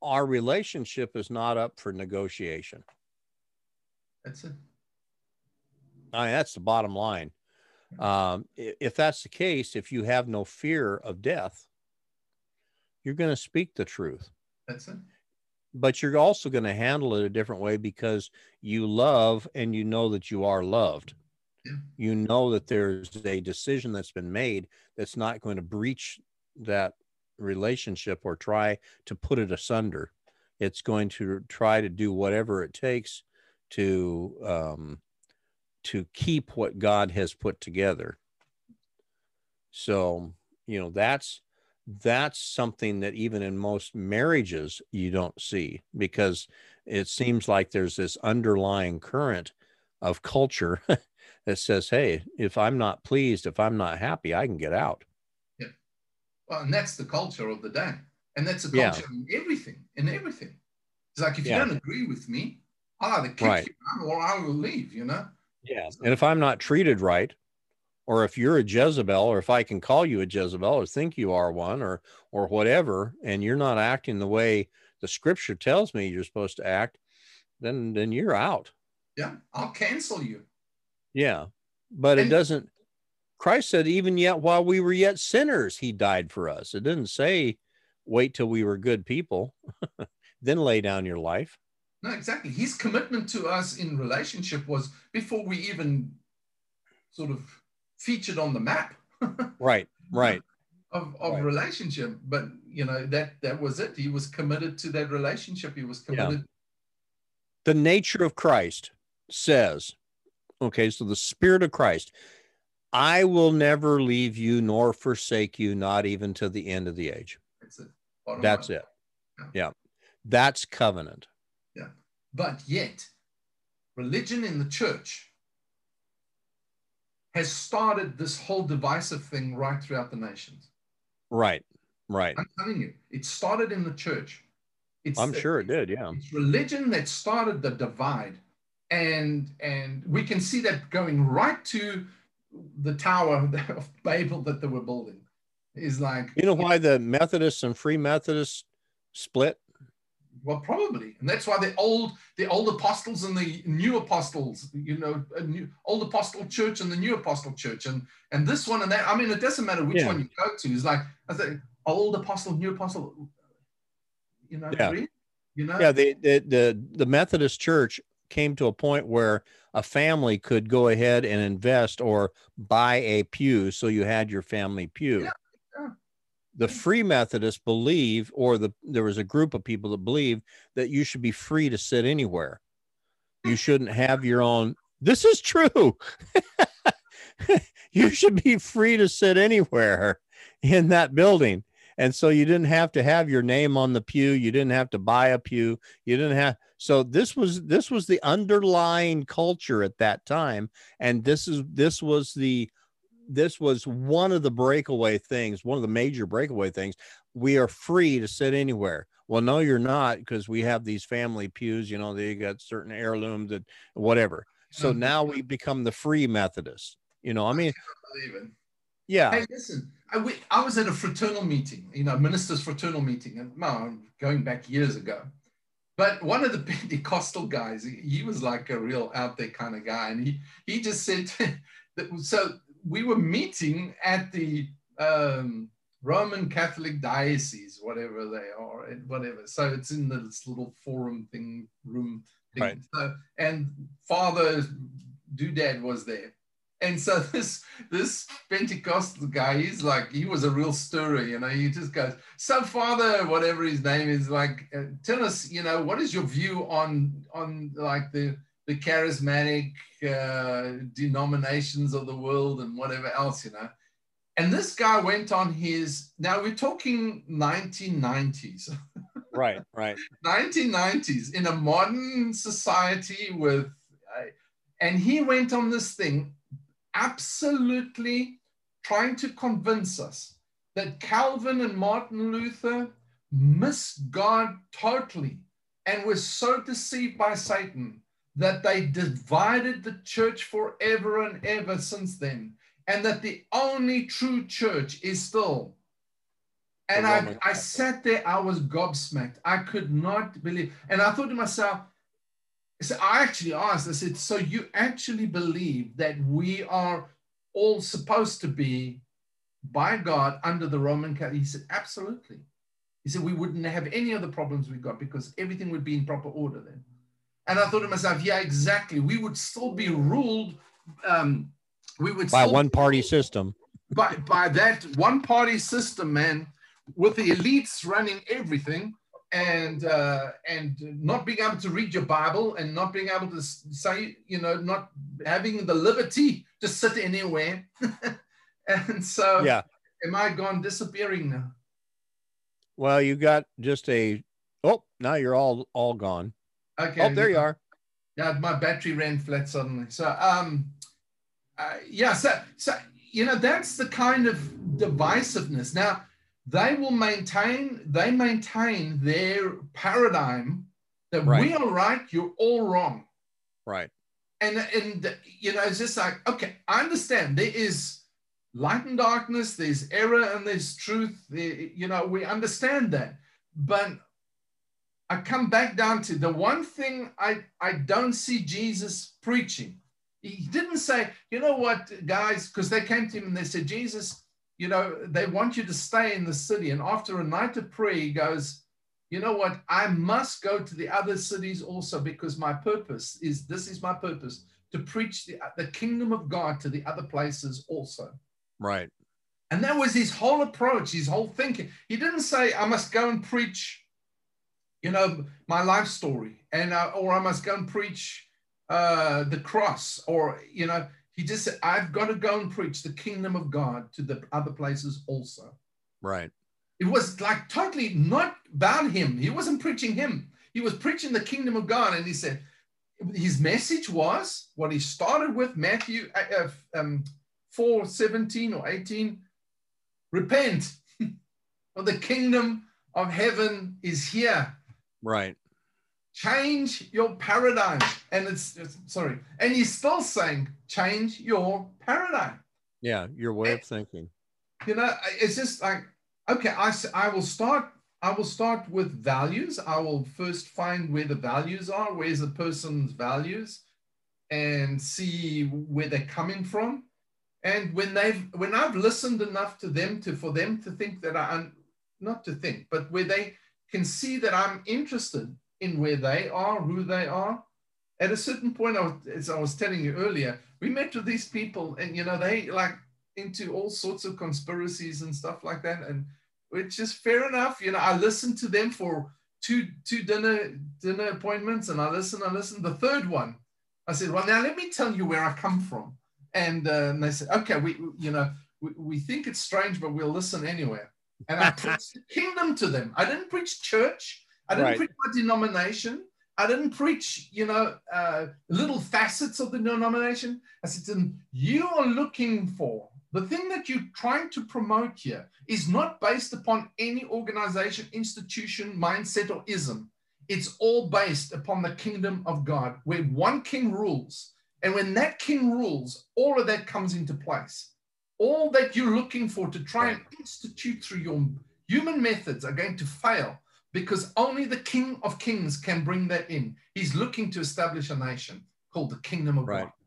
our relationship is not up for negotiation. That's it. I mean, that's the bottom line. Um, if that's the case, if you have no fear of death, you're going to speak the truth, That's it. but you're also going to handle it a different way because you love and you know that you are loved. You know that there's a decision that's been made that's not going to breach that relationship or try to put it asunder. It's going to try to do whatever it takes to um, to keep what God has put together. So, you know, that's that's something that even in most marriages you don't see because it seems like there's this underlying current of culture [laughs] that says, "Hey, if I'm not pleased, if I'm not happy, I can get out." Yeah. Well, and that's the culture of the day. And that's the Yeah. culture in everything, in everything. It's like if you Yeah. don't agree with me, I'll either kick Right. you out or I will leave, you know? Yeah. And if I'm not treated right, or if you're a Jezebel, or if I can call you a Jezebel or think you are one or or whatever, and you're not acting the way the scripture tells me you're supposed to act, then then you're out. Yeah, I'll cancel you. Yeah. But it doesn't Christ said, even yet while we were yet sinners, he died for us. It didn't say wait till we were good people, [laughs] then lay down your life. No, exactly. His commitment to us in relationship was before we even sort of featured on the map [laughs] Right, right. of, of Right. relationship. But you know, that that was it. He was committed to that relationship. He was Yeah. committed. the nature of Christ says, okay, so the Spirit of Christ, I will never leave you nor forsake you, not even to the end of the age. That's it. Bottom That's line. it. Yeah. Yeah. That's covenant. Yeah. But yet, religion in the church has started this whole divisive thing right throughout the nations. Right. Right. I'm telling you, it started in the church. It's I'm sure it did. Yeah. It's religion that started the divide, and and we can see that going right to the Tower [laughs] of Babel that they were building. Is like You know why the Methodists and Free Methodists split? Well, probably, and that's why the old the old apostles and the new apostles, you know, new old apostle church and the new apostle church, and and this one and that. I mean, it doesn't matter which Yeah. one you go to. It's like I say, old apostle, new apostle. You know, Yeah. really? you know, Yeah, the, the the the Methodist Church came to a point where a family could go ahead and invest or buy a pew, so you had your family pew. Yeah. The Free Methodists believe, or the there was a group of people that believe that you should be free to sit anywhere. You shouldn't have your own. This is true. [laughs] you should be free to sit anywhere in that building. And so you didn't have to have your name on the pew. You didn't have to buy a pew. You didn't have. So this was this was the underlying culture at that time, and this is this was the this was one of the breakaway things, one of the major breakaway things. We are free to sit anywhere. Well, no, you're not because we have these family pews. You know, they got certain heirlooms that whatever. So Mhm. now we become the free Methodists. You know, I mean, yeah, Hey, listen, I, we, I was at a fraternal meeting, you know, ministers' fraternal meeting, and I'm going back years ago. But one of the [laughs] Pentecostal guys, he, was like a real out there kind of guy, and he he just said [laughs] that. So we were meeting at the um, Roman Catholic diocese, whatever they are, and whatever. So it's in this little forum thing room. Thing. Right. So, and Father Doodad was there. And so [laughs] this this Pentecostal guy, he's like, he was a real stirrer, you know. He just goes, "So, Father, whatever his name is, like, uh, tell us, you know, what is your view on on like the the charismatic uh, denominations of the world and whatever else, you know?" And this guy went on his. Now we're talking 1990s. [laughs] right, right. 1990s in a modern society with uh, and he went on this thing absolutely trying to convince us that calvin and martin luther missed god totally and were so deceived by satan that they divided the church forever and ever since then and that the only true church is still and I, I sat there, I was gobsmacked. I could not believe. And I thought to myself, so I actually asked, I said, so you actually believe that we are all supposed to be by God under the Roman Catholic? He said, absolutely. He said, we wouldn't have any of the problems we got because everything would be in proper order then. And I thought to myself, yeah, exactly. We would still be ruled. Um, we would By one party system. by, by that one party system, man, with the elites running everything and uh, and not being able to read your Bible and not being able to say, you know, not having the liberty to sit anywhere. [laughs] and so, Yeah. am I gone disappearing now? Well, you got just a. Oh, now you're all all gone. Okay. Oh, there you are. Yeah, my battery ran flat suddenly. So, um, uh, yeah, so, so, you know, that's the kind of divisiveness. Now, they will maintain, they maintain their paradigm that Right. we are right, you're all wrong. Right. And, and, you know, it's just like, okay, I understand there is light and darkness, there's error and there's truth. You know, we understand that. But I come back down to the one thing I, I don't see Jesus preaching. He didn't say, you know what, guys, because they came to him and they said, Jesus, you know, they want you to stay in the city. And after a night of prayer, he goes, you know what, I must go to the other cities also because my purpose is this is my purpose to preach the, the kingdom of God to the other places also. Right. And that was his whole approach, his whole thinking. He didn't say, I must go and preach, you know, my life story, and uh, or I must go and preach uh, the cross, or, you know, he just said, I've got to go and preach the kingdom of God to the other places also. Right. It was like totally not about him. He wasn't preaching him. He was preaching the kingdom of God. And he said, his message was what he started with Matthew uh, uh, um, 4 17 or 18 repent, [laughs] for the kingdom of heaven is here. Right. Change your paradigm. And it's, it's sorry, and he's still saying, change your paradigm. Yeah. Your way of thinking. you know it's just like okay I I will start i will start with values i will first find where the values are where's the person's values and see where they're coming from and when they've when i've listened enough to them to for them to think that i not to think, but where they can see that I'm interested in where they are, who they are. At a certain point, I was, as I was telling you earlier, we met with these people, and you know, they like into all sorts of conspiracies and stuff like that, and which is fair enough. You know, I listened to them for two two dinner dinner appointments, and I listened, I listened. The third one, I said, well, now let me tell you where I come from, and, uh, and they said, okay, we you know we, we think it's strange, but we'll listen anyway. And I preached the kingdom to them. I didn't preach church. I didn't right. preach my denomination. I didn't preach, you know, uh, little facets of the denomination. I said to them, you are looking for the thing that you're trying to promote here is not based upon any organization, institution, mindset, or ism. It's all based upon the kingdom of God, where one king rules. And when that king rules, all of that comes into place. All that you're looking for to try and institute through your human methods are going to fail because only the king of kings can bring that in. He's looking to establish a nation called the kingdom of right. God. [laughs]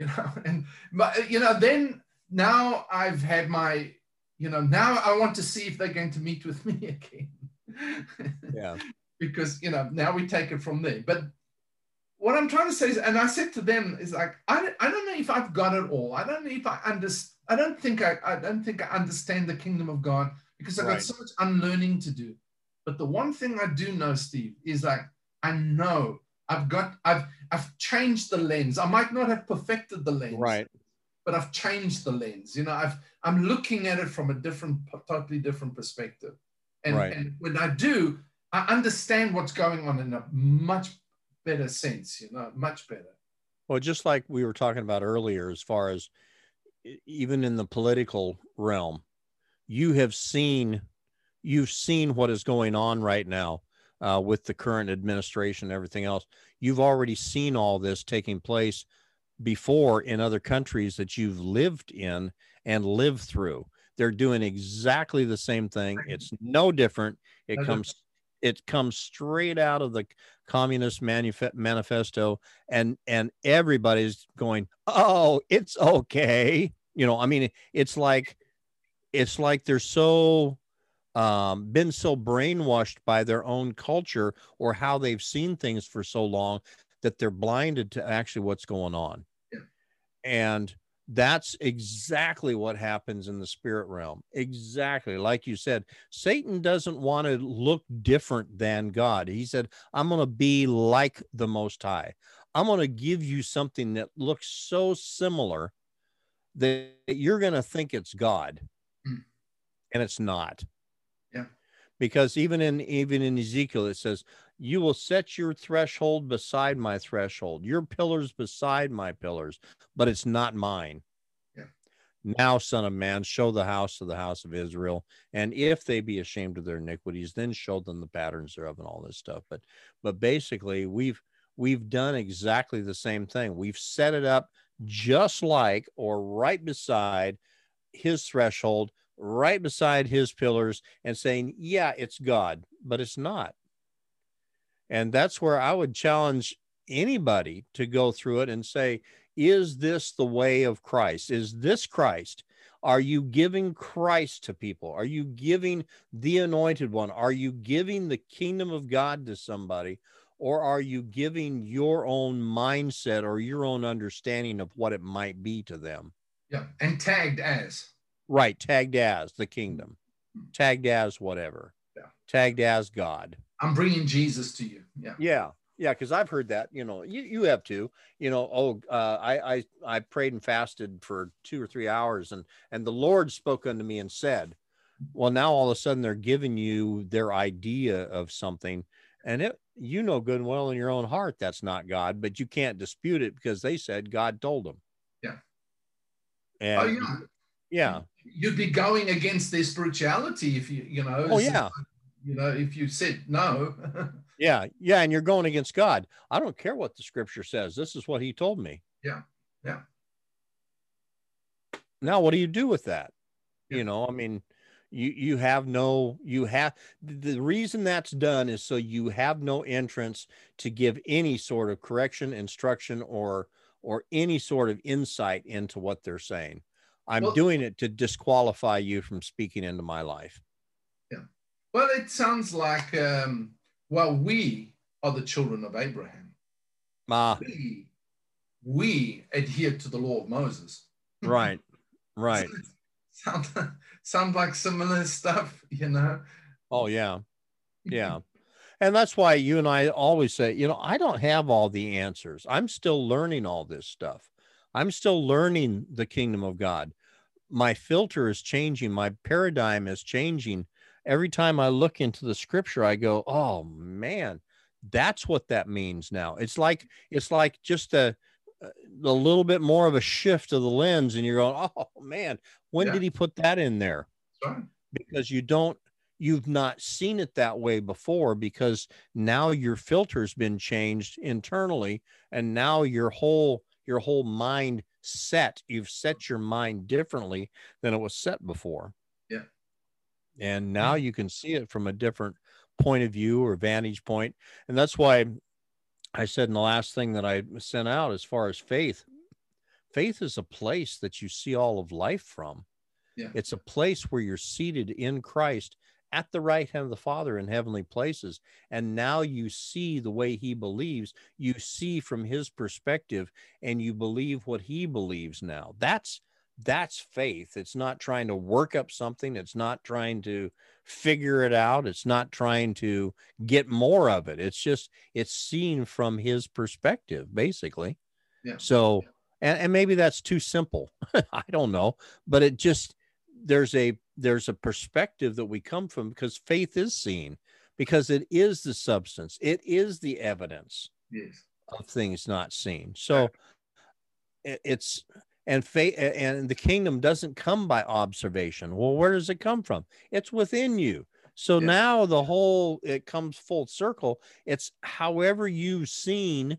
You know, and but you know, then now I've had my, you know, now I want to see if they're going to meet with [laughs] me again. yeah. because, you know, now we take it from there. But what I'm trying to say is, and I said to them, is like, I, I don't know if I've got it all. I don't know if I understand. I don't think I, I don't think I understand the kingdom of God because I've right. got so much unlearning to do. But the one thing I do know, Steve, is like I know I've got I've I've changed the lens. I might not have perfected the lens, right? but I've changed the lens. You know, I've I'm looking at it from a different, totally different perspective. And, right. and when I do, I understand what's going on in a much better sense. You know, much better. Well, just like we were talking about earlier, as far as even in the political realm, you have seen you've seen what is going on right now uh, with the current administration and everything else. You've already seen all this taking place before in other countries that you've lived in and lived through. They're doing exactly the same thing. It's no different. It comes it comes straight out of the communist manif- manifesto and and everybody's going, "Oh, it's okay." You know, I mean, it's like it's like they're so um, been so brainwashed by their own culture or how they've seen things for so long that they're blinded to actually what's going on. Yeah. And that's exactly what happens in the spirit realm. Exactly. Like you said, Satan doesn't want to look different than God. He said, I'm going to be like the Most High. I'm going to give you something that looks so similar that you're going to think it's God. Mm. And it's not. Because even in even in Ezekiel it says you will set your threshold beside my threshold, your pillars beside my pillars, but it's not mine. Yeah. Now, Son of Man, show the house of the house of Israel, and if they be ashamed of their iniquities, then show them the patterns thereof and all this stuff. But, but basically, we've we've done exactly the same thing. We've set it up just like or right beside his threshold, right beside his pillars, and saying, "Yeah, it's God," but it's not. And that's where I would challenge anybody to go through it and say, is this the way of Christ? Is this Christ? Are you giving Christ to people? Are you giving the anointed one? Are you giving the kingdom of God to somebody? Or are you giving your own mindset or your own understanding of what it might be to them? Yeah. And tagged as. Right. Tagged as the kingdom, tagged as whatever, yeah. tagged as God. I'm bringing Jesus to you. Yeah. Yeah. Yeah, because I've heard that, you know, you, you have too, you know, oh, uh, I, I, I prayed and fasted for two or three hours and, and the Lord spoke unto me and said, well, now all of a sudden they're giving you their idea of something and it, you know, good and well in your own heart, that's not God, but you can't dispute it because they said God told them. Yeah. And oh, yeah. Yeah. You'd be going against their spirituality if you, you know. Oh, yeah you know, if you said no. [laughs] yeah, yeah, and you're going against God. I don't care what the scripture says. This is what he told me. Yeah. Yeah. Now, what do you do with that? Yeah. You know, I mean, you you have no you have the reason that's done is so you have no entrance to give any sort of correction instruction or or any sort of insight into what they're saying i'm well, doing it to disqualify you from speaking into my life yeah Well, it sounds like, um, well, we are the children of Abraham. Ah, We, we adhere to the law of Moses. [laughs] right, right. Sound, sound like similar stuff, you know? Oh yeah, yeah. [laughs] And that's why you and I always say, you know, I don't have all the answers. I'm still learning all this stuff. I'm still learning the kingdom of God. My filter is changing. My paradigm is changing. Every time I look into the scripture, I go, oh man, that's what that means now. It's like it's like just a uh, a little bit more of a shift of the lens, and you're going, oh man, when Yeah. did he put that in there? Sorry. because you don't you've not seen it that way before because now your filter's been changed internally and now your whole your whole mind set. You've set your mind differently than it was set before. Yeah. and now mm-hmm. you can see it from a different point of view or vantage point. And that's why i said in the last thing that i sent out as far as faith faith is a place that you see all of life from. Yeah. it's a place where you're seated in Christ at the right hand of the Father in heavenly places. And now you see the way he believes, you see from his perspective, and you believe what he believes now. That's that's faith. It's not trying to work up something, it's not trying to figure it out, it's not trying to get more of it. It's just it's seen from his perspective, basically. Yeah. So and, and maybe that's too simple. [laughs] I don't know, but it just there's a there's a perspective that we come from because faith is seen because it is the substance it is the evidence Yes. of things not seen so it, it's and faith and the kingdom doesn't come by observation well where does it come from it's within you so Yeah. now the whole it comes full circle it's however you've seen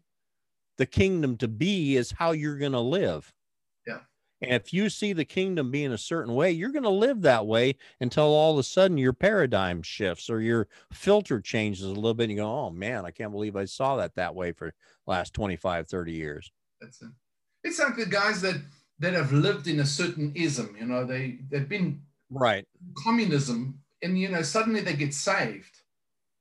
the kingdom to be is how you're going to live. And if you see the kingdom being a certain way you're going to live that way until all of a sudden your paradigm shifts or your filter changes a little bit and you go oh man i can't believe i saw that that way for last 25 30 years That's it. It's like the guys that that have lived in a certain ism, you know, they they've been right communism and you know suddenly they get saved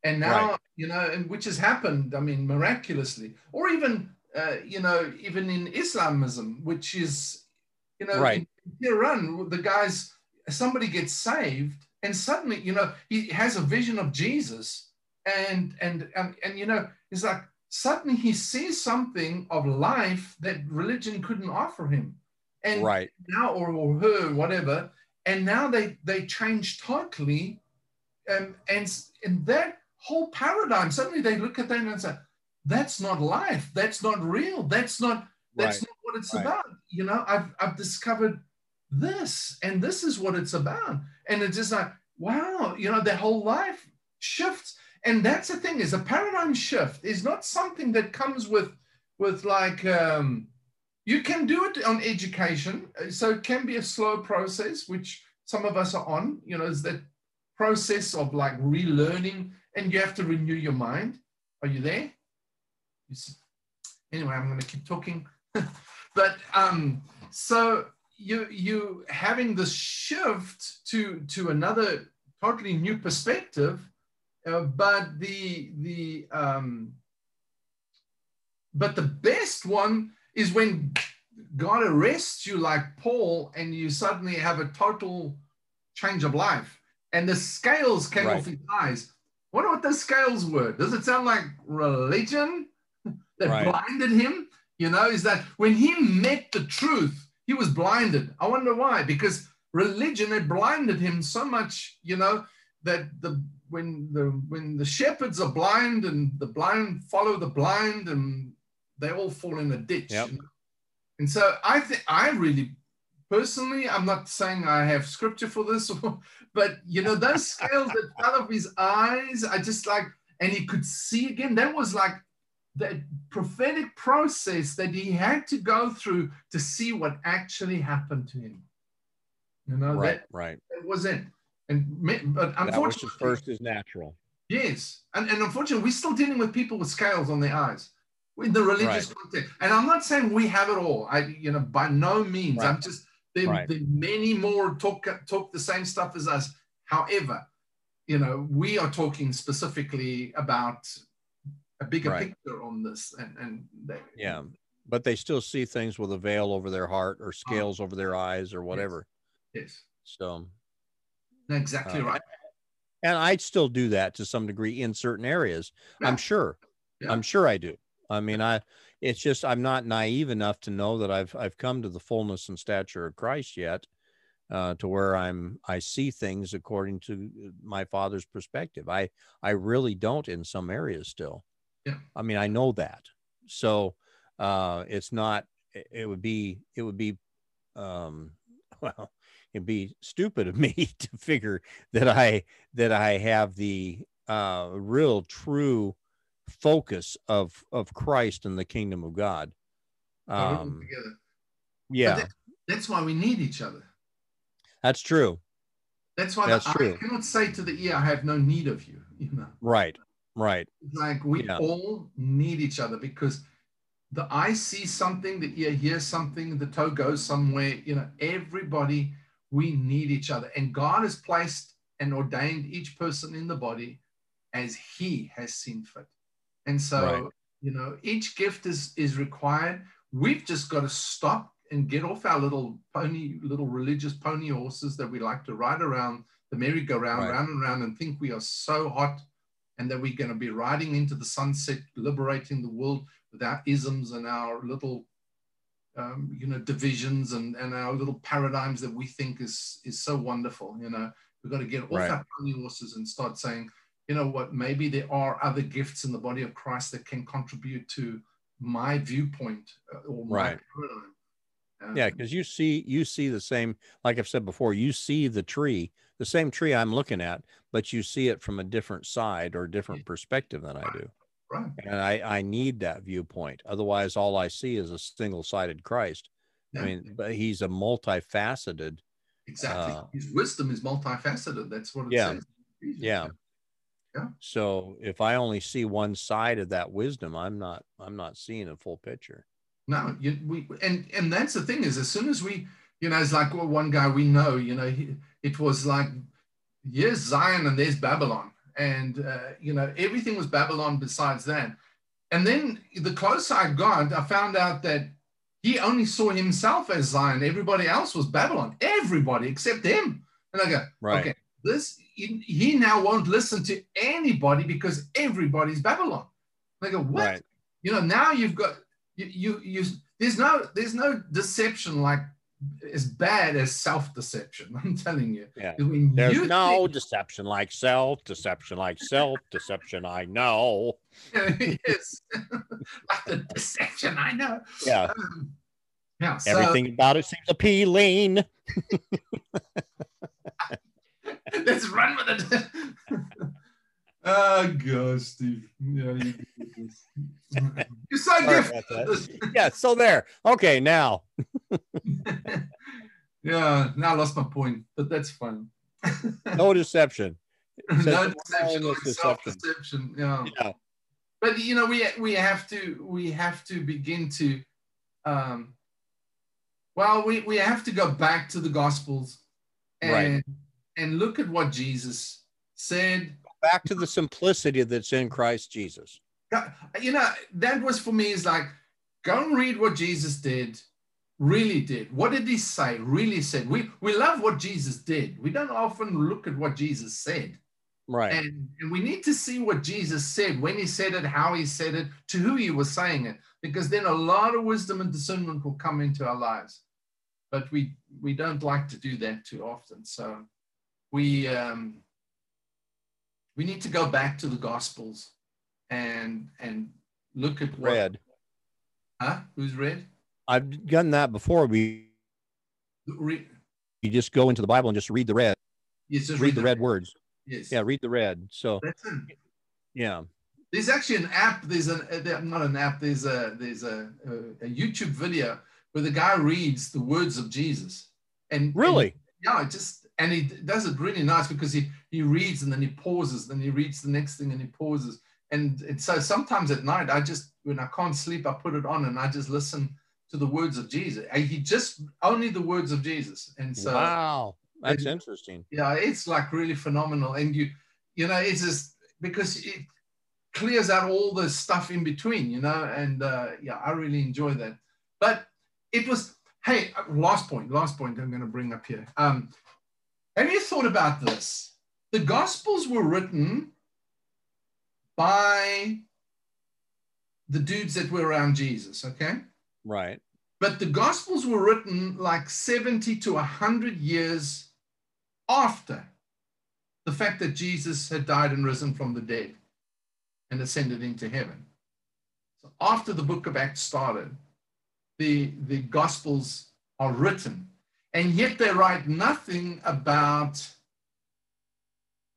and now Right. you know and which has happened i mean miraculously or even uh, you know even in islamism which is you know Right. in iran the guys somebody gets saved and suddenly you know he has a vision of jesus and and and, and you know it's like suddenly he sees something of life that religion couldn't offer him and right now or, or her whatever and now they they change totally um, and in that whole paradigm suddenly they look at that and say that's not life that's not real that's not that's Right. not what it's Right. about you know i've i've discovered this and this is what it's about. And it's just like wow you know their whole life shifts. And that's the thing is a paradigm shift is not something that comes with with like um you can do it on education. So it can be a slow process which some of us are on you know is that process of like relearning and you have to renew your mind. Are you there? Anyway i'm going to keep talking [laughs] but um so you you having this shift to to another totally new perspective uh, but the the um but the best one is when God arrests you like Paul and you suddenly have a total change of life and the scales came Right. off his eyes. Wonder what those scales were. Does it sound like religion [laughs] that Right. blinded him? You know, is that when he met the truth, he was blinded. I wonder why. Because religion had blinded him so much, you know, that the when the when the shepherds are blind and the blind follow the blind and they all fall in a ditch. Yep. you know? And so I think I really personally, I'm not saying I have scripture for this, [laughs] but you know, those scales that fell off his eyes, I just like, and he could see again. That was like that prophetic process that he had to go through to see what actually happened to him. You know, right that, right that was it. And but unfortunately, first is natural Yes, and, and unfortunately, we're still dealing with people with scales on their eyes in the religious context. And I'm not saying we have it all. I, you know, by no means. Right. I'm just there. Right. There many more talk talk the same stuff as us. However, you know, we are talking specifically about a bigger Right. picture on this, and and they, Yeah. But they still see things with a veil over their heart or scales over their eyes or whatever. yes, So, exactly Uh, right. and I'd still do that to some degree in certain areas. Yeah. I'm sure. Yeah. I'm sure I do. I mean, I it's just I'm not naive enough to know that I've I've come to the fullness and stature of Christ yet, uh, to where I'm I see things according to my father's perspective. I I really don't in some areas still. Yeah. I mean, I know that. So uh it's not it- would be it would be um [laughs] well it'd be stupid of me [laughs] to figure that I that I have the uh real true focus of of Christ and the kingdom of God. Um together. yeah, that- That's why we need each other. that's true. That's why That's the, true. I cannot say to the ear, "I have no need of you." You know, Right. Right. like we Yeah. all need each other because the eye sees something, the ear hears something, the toe goes somewhere. You know, everybody we need each other, and God has placed and ordained each person in the body as He has seen fit. And so, Right. you know, each gift is is required. We've just got to stop and get off our little pony, little religious pony horses that we like to ride around the merry-go-round, Right. round and round, and think we are so hot, and that we're going to be riding into the sunset, liberating the world with our isms and our little, um, you know, divisions and and our little paradigms that we think is is so wonderful. You know, we've got to get off Right. our pony horses and start saying, you know what, maybe there are other gifts in the body of Christ that can contribute to my viewpoint uh, or my Right. paradigm. Um, Yeah, because you see you see the same, like I've said before, you see the tree, the same tree I'm looking at, but you see it from a different side or different perspective than I do. right. And I, I need that viewpoint. Otherwise, all I see is a single-sided Christ. Yeah. I mean, but he's a multifaceted. Exactly. Uh, His wisdom is multifaceted. That's what it Yeah. says. Yeah. Yeah. So if I only see one side of that wisdom, I'm not I'm not seeing a full picture. No, you, we and and that's the thing is as soon as we, you know, it's like well, one guy we know, you know, he, it was like, here's Zion and there's Babylon, and uh, you know everything was Babylon besides that. And then the closer I got, I found out that he only saw himself as Zion. Everybody else was Babylon. Everybody except him. And I go, Right. okay, this he, he now won't listen to anybody because everybody's Babylon. And I go, what? Right. you know now you've got you you, you there's no there's no deception like as bad as self-deception [laughs] i'm telling you Yeah. There's you no think- deception like self, deception like self, deception I know. [laughs] yes [laughs] like the deception i know Yeah. Um, yeah so Everything about it seems appealing. let's run with it oh gosh steve yeah you, [laughs] you're so Sorry gifted about that. [laughs] Yeah, so there. Okay, now. [laughs] yeah now i lost my point but that's fine No deception. no deception. self-deception. Yeah. Yeah. But you know, we we have to we have to begin to, um, well, we we have to go back to the Gospels, and Right. and look at what Jesus said. Back to the simplicity that's in Christ Jesus. You know, that was for me is like, go and read what Jesus did, really did. What did he say? Really said. We we love what Jesus did. We don't often look at what Jesus said. Right. And, and we need to see what Jesus said, when he said it, how he said it, to who he was saying it, because then a lot of wisdom and discernment will come into our lives. But we we don't like to do that too often. So we um, we need to go back to the Gospels and and look at what, red. Huh? Who's red? I've done that before. We Re- you just go into the Bible and just read the red, yes, just read the red words. Yes. Yeah, read the red. So it. yeah. There's actually an app. There's an uh, not an app. There's a there's a, a, a YouTube video where the guy reads the words of Jesus. And Really? and, yeah, it just and he does it really nice because he he reads and then he pauses, then he reads the next thing and he pauses. And, and so sometimes at night, I just when I can't sleep, I put it on and I just listen to the words of Jesus. And he just only the words of Jesus. And so wow. That's interesting. yeah it's like really phenomenal and you you know, it's just because it clears out all the stuff in between, you know, and uh, yeah, I really enjoy that. But it was, hey, last point, last point I'm going to bring up here. Um, have you thought about this? The Gospels were written by the dudes that were around Jesus, okay? Right. But the Gospels were written like 70 to 100 years after the fact that Jesus had died and risen from the dead and ascended into heaven. So after the book of Acts started, the, the Gospels are written, and yet they write nothing about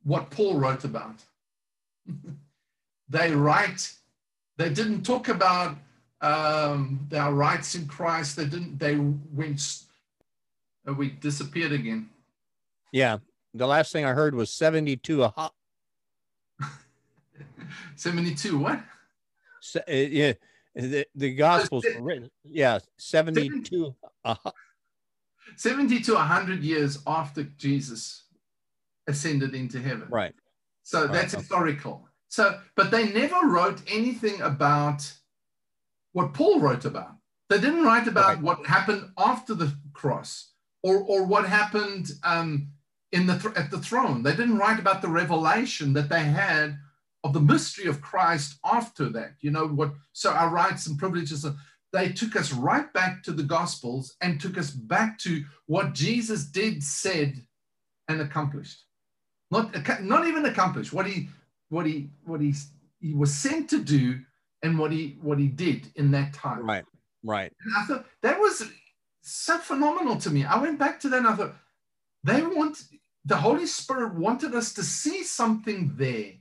what Paul wrote about. [laughs] they write, they didn't talk about um, their rights in Christ. They didn't, they went, uh, we disappeared again. Yeah. The last thing I heard was 72 a hot. [laughs] 72 what? So, uh, yeah. The, the Gospels were [laughs] written. Yeah. 72 a 70 to 100 years after Jesus ascended into heaven. Right. So that's historical. So, but they never wrote anything about what Paul wrote about. They didn't write about right. what happened after the cross or, or what happened um, in the th- at the throne. They didn't write about the revelation that they had of the mystery of Christ after that. You know what? So our rights and privileges. They took us right back to the Gospels and took us back to what Jesus did, said, and accomplished. Not not even accomplished. What he what he what he he was sent to do and what he what he did in that time. Right. Right. And I thought that was so phenomenal to me. I went back to that and I thought they want the Holy Spirit wanted us to see something there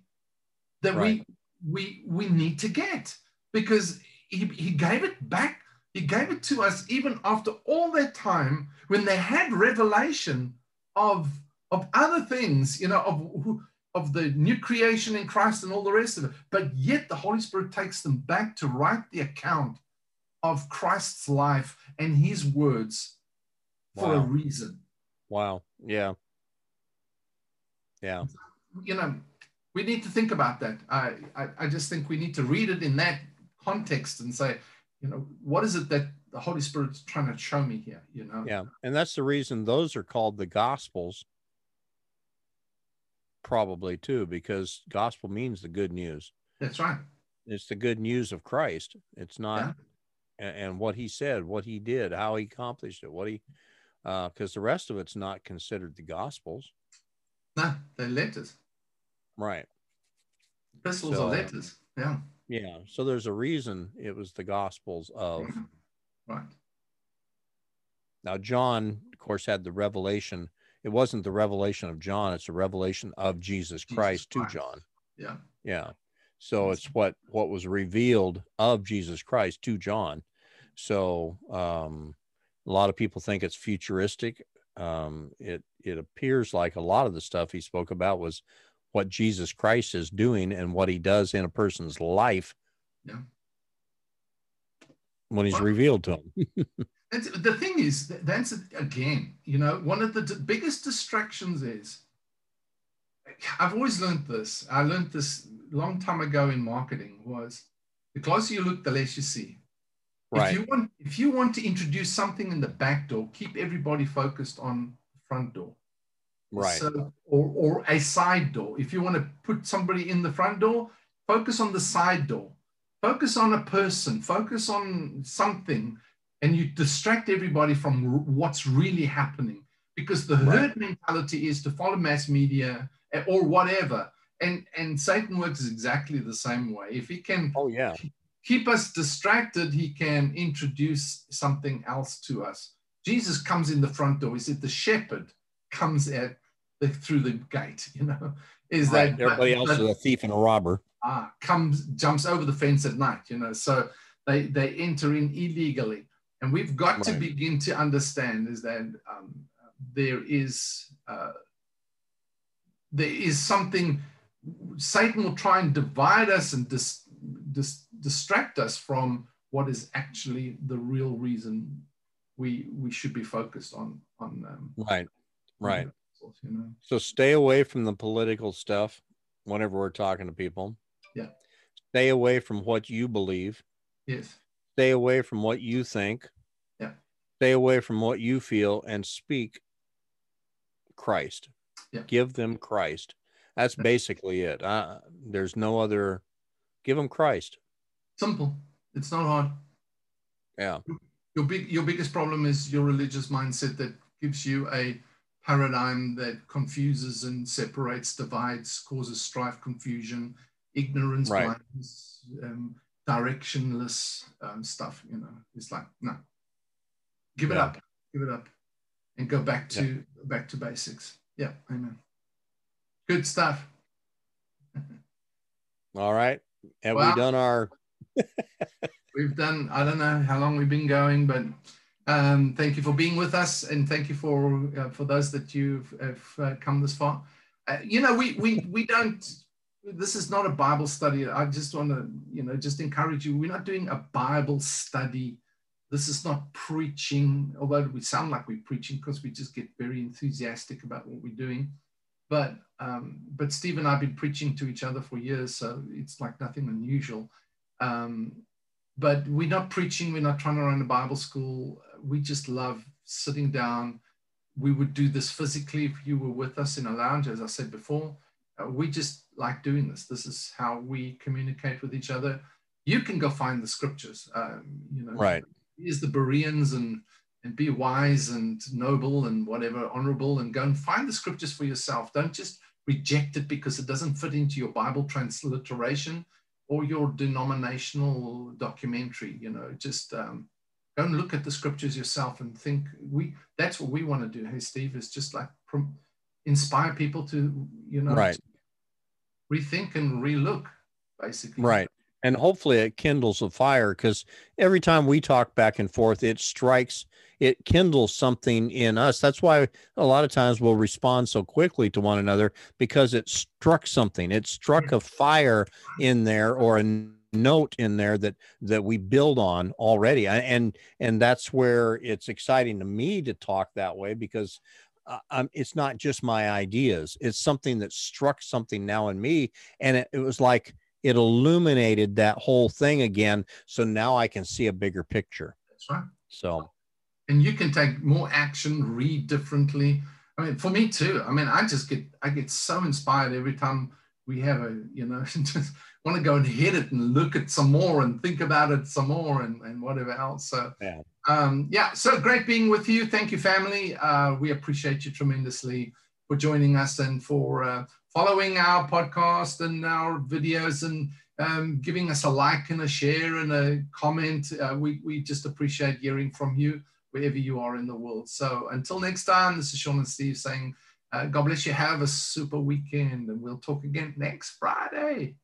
that right. we we we need to get because he, he gave it back. He gave it to us even after all that time when they had revelation of of other things, you know, of of the new creation in Christ and all the rest of it. But yet the Holy Spirit takes them back to write the account of Christ's life and his words for wow. a reason. Wow. Yeah. Yeah. You know, we need to think about that. I, I, I just think we need to read it in that context and say, you know, what is it that the Holy Spirit's trying to show me here? You know? Yeah. And that's the reason those are called the Gospels probably too, because gospel means the good news. That's right. It's the good news of Christ. It's not, yeah. and, and, what he said, what he did, how he accomplished it, what he, uh because uh, the rest of it's not considered the gospels. No, they're letters. Right. Epistles so, are letters. Yeah. Yeah. So there's a reason it was the gospels of. Right. Now, John, of course, had the revelation it wasn't the revelation of John, it's a revelation of Jesus Christ Jesus to John. Yeah. Yeah. So it's what what was revealed of Jesus Christ to John. So um, a lot of people think it's futuristic. Um, it it appears like a lot of the stuff he spoke about was what Jesus Christ is doing and what he does in a person's life. Yeah. When he's well, revealed to him. [laughs] the thing is, that's again, you know, one of the biggest distractions is I've always learned this. I learned this long time ago in marketing was the closer you look, the less you see. Right. If you want, if you want to introduce something in the back door, keep everybody focused on the front door. Right. So, or, or a side door. If you want to put somebody in the front door, focus on the side door. Focus on a person. Focus on something and you distract everybody from what's really happening. Because the herd right. mentality is to follow mass media eh, or whatever. And and satan works exactly the same way. If he can oh yeah. keep us distracted he can introduce something else to us. Jesus comes in the front door. He said the shepherd comes at the, through the gate [laughs] you know? Is right. that everybody but, else but, is a thief and a robber. Ah comes jumps over the fence at night you know? So they they enter in illegally and we've got right. to begin to understand is that um, there is uh, there is something Satan will try and divide us and dis, dis, distract us from what is actually the real reason we we should be focused on on um, right right you know? so stay away from the political stuff whenever we're talking to people. Yeah. Stay away from what you believe. Yes. Stay away from what you think. Yeah. Stay away from what you feel and speak Christ. Yeah. Give them Christ. That's basically it. Uh, there's no other. Give them Christ. Simple. It's not hard. Yeah. Your big your biggest problem is your religious mindset that gives you a paradigm that confuses and separates, divides, causes strife, confusion, ignorance, Right. blindness, um, directionless um, stuff. You know, it's like no, give it Yeah. up, give it up, and go back to back to basics. Yeah, amen. Good stuff. [laughs] All right. Have Well- we done our? [laughs] We've done, I don't know how long we've been going, but um, thank you for being with us. And thank you for uh, for those that you've have, uh, come this far. Uh, you know, we, we, we don't, this is not a Bible study. I just want to, you know, just encourage you. We're not doing a Bible study. This is not preaching, although we sound like we're preaching because we just get very enthusiastic about what we're doing. But um, but Steve and I've been preaching to each other for years, so it's like nothing unusual. Um, but we're not preaching we're not trying to run a bible school we just love sitting down we would do this physically if you were with us in a lounge as i said before we just like doing this. This is how we communicate with each other. You can go find the scriptures um, you know. Right. here's the bereans and and be wise and noble and whatever honorable and go and find the scriptures for yourself. Don't just reject it because it doesn't fit into your bible transliteration or your denominational documentary you know. Just um, go and look at the scriptures yourself and think we that's what we want to do. Hey steve is just like prom- inspire people to you know Right. rethink and relook basically Right. And hopefully it kindles a fire because every time we talk back and forth, it strikes, it kindles something in us. That's why a lot of times we'll respond so quickly to one another because it struck something. It struck a fire in there or a note in there that that we build on already and and that's where it's exciting to me to talk that way because uh, um, it's not just my ideas it's something that struck something now in me and it, it was like it illuminated that whole thing again so now i can see a bigger picture. That's right so and you can take more action read differently. I mean for me too i mean i just get i get so inspired every time we have a you know [laughs] just want to go and hit it and look at some more and think about it some more and, and whatever else. So Yeah. Um yeah so great being with you thank you family uh we appreciate you tremendously for joining us and for uh, following our podcast and our videos and um, giving us a like and a share and a comment uh, we, we just appreciate hearing from you wherever you are in the world. So until next time, this is Sean and Steve saying, uh, God bless you. Have a super weekend, and we'll talk again next Friday.